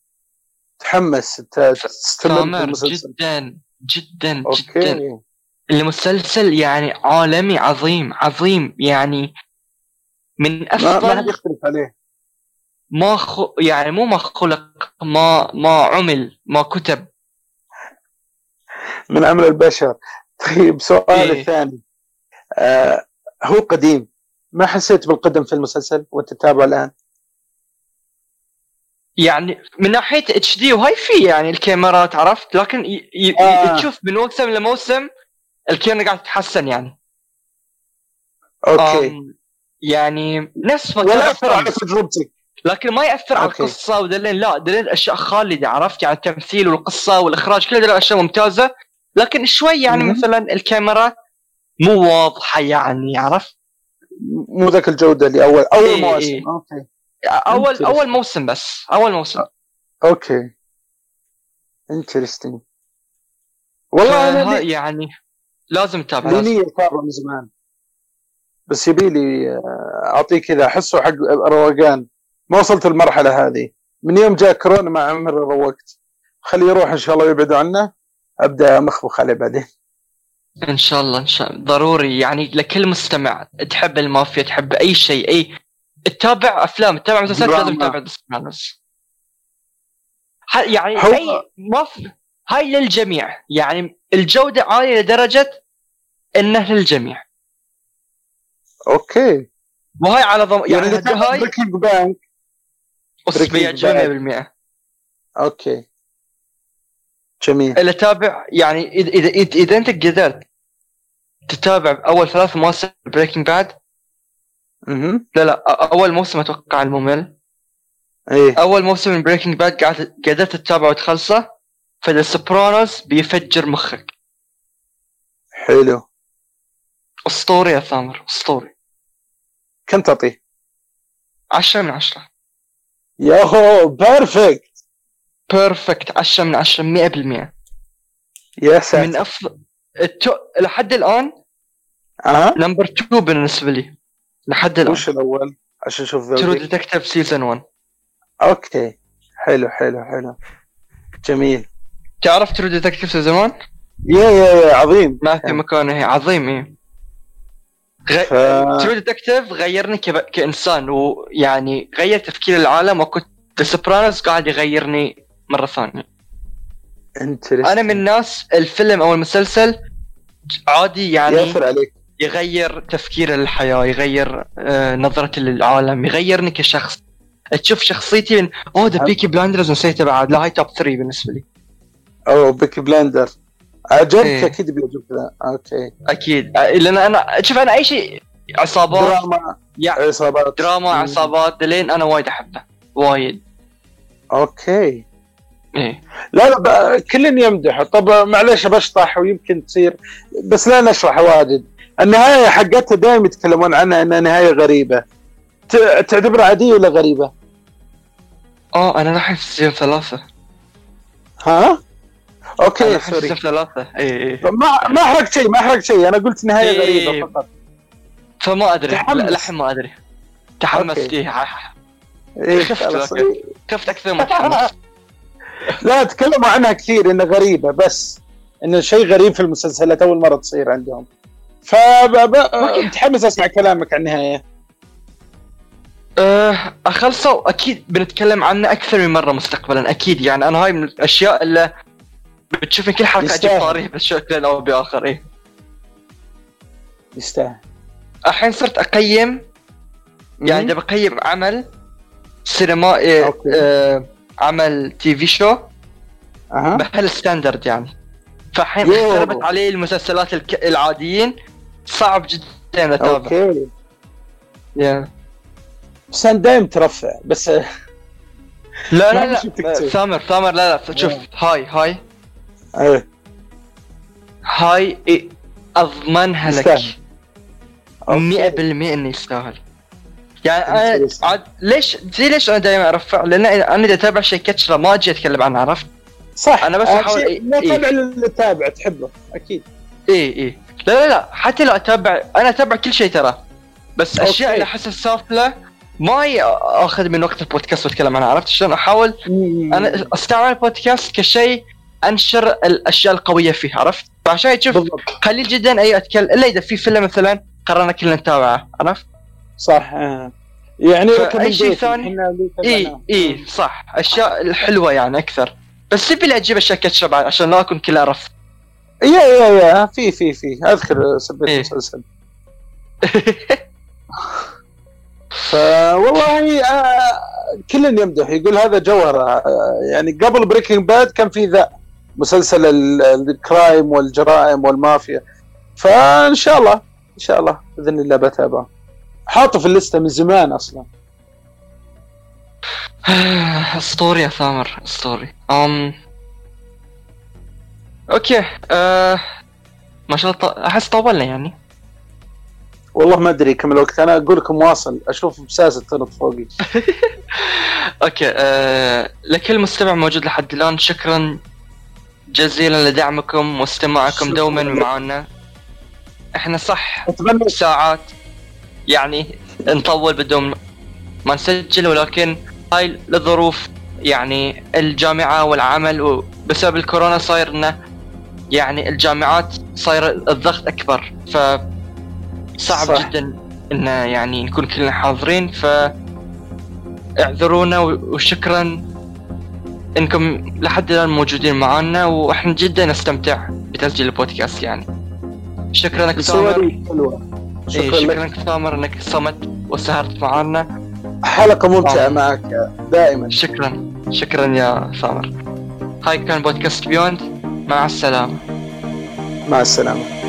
تحمس تستمر جدا جدا جدا okay. المسلسل يعني عالمي عظيم عظيم. يعني من ما, ما حد افضل يختلف عليه. ما خ... يعني مو ما خلق ما ما عمل ما كتب. من عمل البشر. طيب سؤال إيه. الثاني. آه هو قديم. ما حسيت بالقدم في المسلسل وانت تتابعه الآن؟ يعني من ناحية اتش دي وهاي في يعني الكاميرات عرفت؟ لكن ي... ي... آه. تشوف من موسم لموسم الكاميرا قاعدة تتحسن يعني. okay. يعني نفس ما ولا أثر على تجربتك. لكن ما يأثر على القصة ودلين لا دلين أشياء خالدة عرفت؟ يعني التمثيل والقصة والإخراج كل دلين اشياء ممتازة. لكن شوي يعني مثلا الكاميرا مو واضحة يعني عرفت؟ مو ذاك الجودة اللي اول أول إيه مواسم. إيه. okay. اول أول موسم بس. أول موسم. okay. interesting والله أنا لي... يعني لازم تتابع لازم. تتابع من زمان. بس يبي لي آه، أعطيه كذا أحسه حق روقان ما وصلت المرحلة هذه. من يوم جاء كورونا ما عمري روقت. خليه يروح إن شاء الله ويبعد عنه. أبدأ مخبخ عليه بعدين. إن شاء الله إن شاء الله. ضروري. يعني لكل مستمع تحب المافيا تحب أي شيء أي تتابع أفلام تتابع مسلسلات لازم تتابع The Sopranos يعني هو... ما هاي للجميع. يعني الجودة عالية لدرجة إنه للجميع. okay. وهاي أعظم يعني, يعني هاي Breaking Bad Breaking 100% okay. جميل. اللي تابع يعني إذا إذا, إذا أنت قدرت تتابع أول ثلاث مواسم Breaking Bad أها لا لا أول موسم أتوقع الممل إيه. أول موسم من Breaking Bad قعدت قدرت تتابعه وتخلصه ف The Sopranos بيفجر مخك. حلو. أسطوري يا ثامر أسطوري. كم تعطيه؟ عشرة من عشرة. يا هو perfect perfect عشرة من عشرة مئة بالمئة يا ساتر. من افضل التو... لحد الآن أه؟ number 2 بالنسبة لي. لحد الآن. وش الأول؟ عشان أشوف True Detective season 1 okay. حلو حلو حلو. جميل. تعرف True Detective season 1 yeah yeah yeah عظيم. ما في مكان هي عظيم اي غي... ف... True Detective غيرني ك... كإنسان ويعني غير تفكير العالم وكنت The Sopranos قاعد يغيرني مرة ثانية. أنا من الناس الفيلم أو المسلسل عادي يعني يأثر عليك. يغير تفكير للحياه يغير آه، نظرته للعالم يغيرني كشخص. تشوف شخصيتي من أوه ده Peaky Blinders نسيته بعد لا هاي top 3 بالنسبة لي. اوه Peaky Blinder عجبك إيه. أكيد بيعجبك. okay. أكيد. آه، لأن أنا شوف أنا أي شيء عصابات. دراما. يعني عصابات. دراما عصابات لين أنا وايد أحبه. وايد. okay. إيه. لا لا كل يمدحه. طب معلش بشطح ويمكن تصير بس لا نشرح واجد النهاية حقتها دائما يتكلمون عنها إنها نهاية غريبة. تعتبرها عادية ولا غريبة؟ آه أنا راح في season ثلاثة. ها؟ okay sorry season ثلاثة. اي اي ما ما حرقت شيء ما حرقت شيء. أنا قلت نهاية إيه غريبة إيه. فقط. فما أدري. للحين ما أدري. تحمست إيه شفت إيه، شفت أكثر من تحمست. لا تكلموا عنها كثير إنها غريبة بس إنه شيء غريب في المسلسلات أول مرة تصير عندهم. فمتحمس أسمع كلامك عن النهاية. أه خلصوا أكيد بنتكلم عنه أكثر من مرة مستقبلا أكيد. يعني أنا هاي من الأشياء اللي بتشوف كل حلقة أجيب طاريها بشكل أو بآخر إيه. يستاهل. الحين صرت أقيم. يعني اذا بقيم عمل سينمائي إيه، آه عمل TV show. أه. بهال standard يعني. فالحين اختربت عليه المسلسلات الك... العاديين. صعب جدا أتابع. okay. يا yeah. بس أنا دايم ترفع بس لا لا لا. ثامر ثامر لا لا شوف هاي هاي. إيه هاي إيه. اضمنها لك 100% إنه يستاهل. يعني أنا عاد ليش زي ليش أنا دائما أرفع؟ لأن أنا إذا أتابع شيء كتشله ما أجي أتكلم عنه عرفت؟ صح. أنا بس أحاول ما تابع اللي تابع تحبه أكيد. إي إي. لا لا لا حتى لو أتابع أنا أتابع كل شيء ترى. بس okay. أشياء اللي احسها سافله ما آخذ من وقت البودكاست وأتكلم عنها عرفت شلون؟ أحاول أنا أستعمل البودكاست كشيء أنشر الأشياء القوية فيه عرفت؟ فعشان تشوف قليل جدا أي أتكلم إلا إذا في فيلم مثلا قررنا كلنا نتابعه عرفت؟ صح يعني اي شيء ثاني؟ إي إي صح. أشياء الحلوة يعني أكثر. بس تبي لي أجيب أشياء كاتشب عشان لا أكون كلها رفض يا يا يا في في في أذكر سبيت إيه. المسلسل فوالله آه، كل يمدح. يقول هذا جوهرة. آه، يعني قبل Breaking Bad كان في ذا مسلسل ال crime والجرائم والمافيا. فإن شاء الله إن شاء الله بإذن الله بتابعه. حاطه في اللسته من زمان أصلا. اسطوري يا ثامر اسطوري okay أه... ما شاء الله أحس طولنا يعني. والله ما أدري كم الوقت؟ أنا أقول لكم واصل أشوف بساسه تنط فوقي. أوكي أه... لكل مستمع موجود لحد الآن. شكرا جزيلا لدعمكم واستماعكم دوما. معنا. إحنا صح اتمنى ساعات يعني نطول بدون ما نسجل ولكن هاي لظروف يعني الجامعة والعمل وبسبب الكورونا صاير انه يعني الجامعات صاير الضغط أكبر ف صعب صح. جدا انه يعني نكون كلنا حاضرين ف اعذرونا وشكرا إنكم لحد الآن موجودين معنا وإحنا جدا نستمتع بتسجيل البودكاست يعني. شكرا لك حلوة. شكرا, شكرا إيه لك. شكرا لك سامر إنك صمت وسهرت معنا. حلقة ممتعة آه. معك دائما. شكرا. شكرا يا سامر. هاي كان بودكاست بيوند مع السلامة. مع السلامة.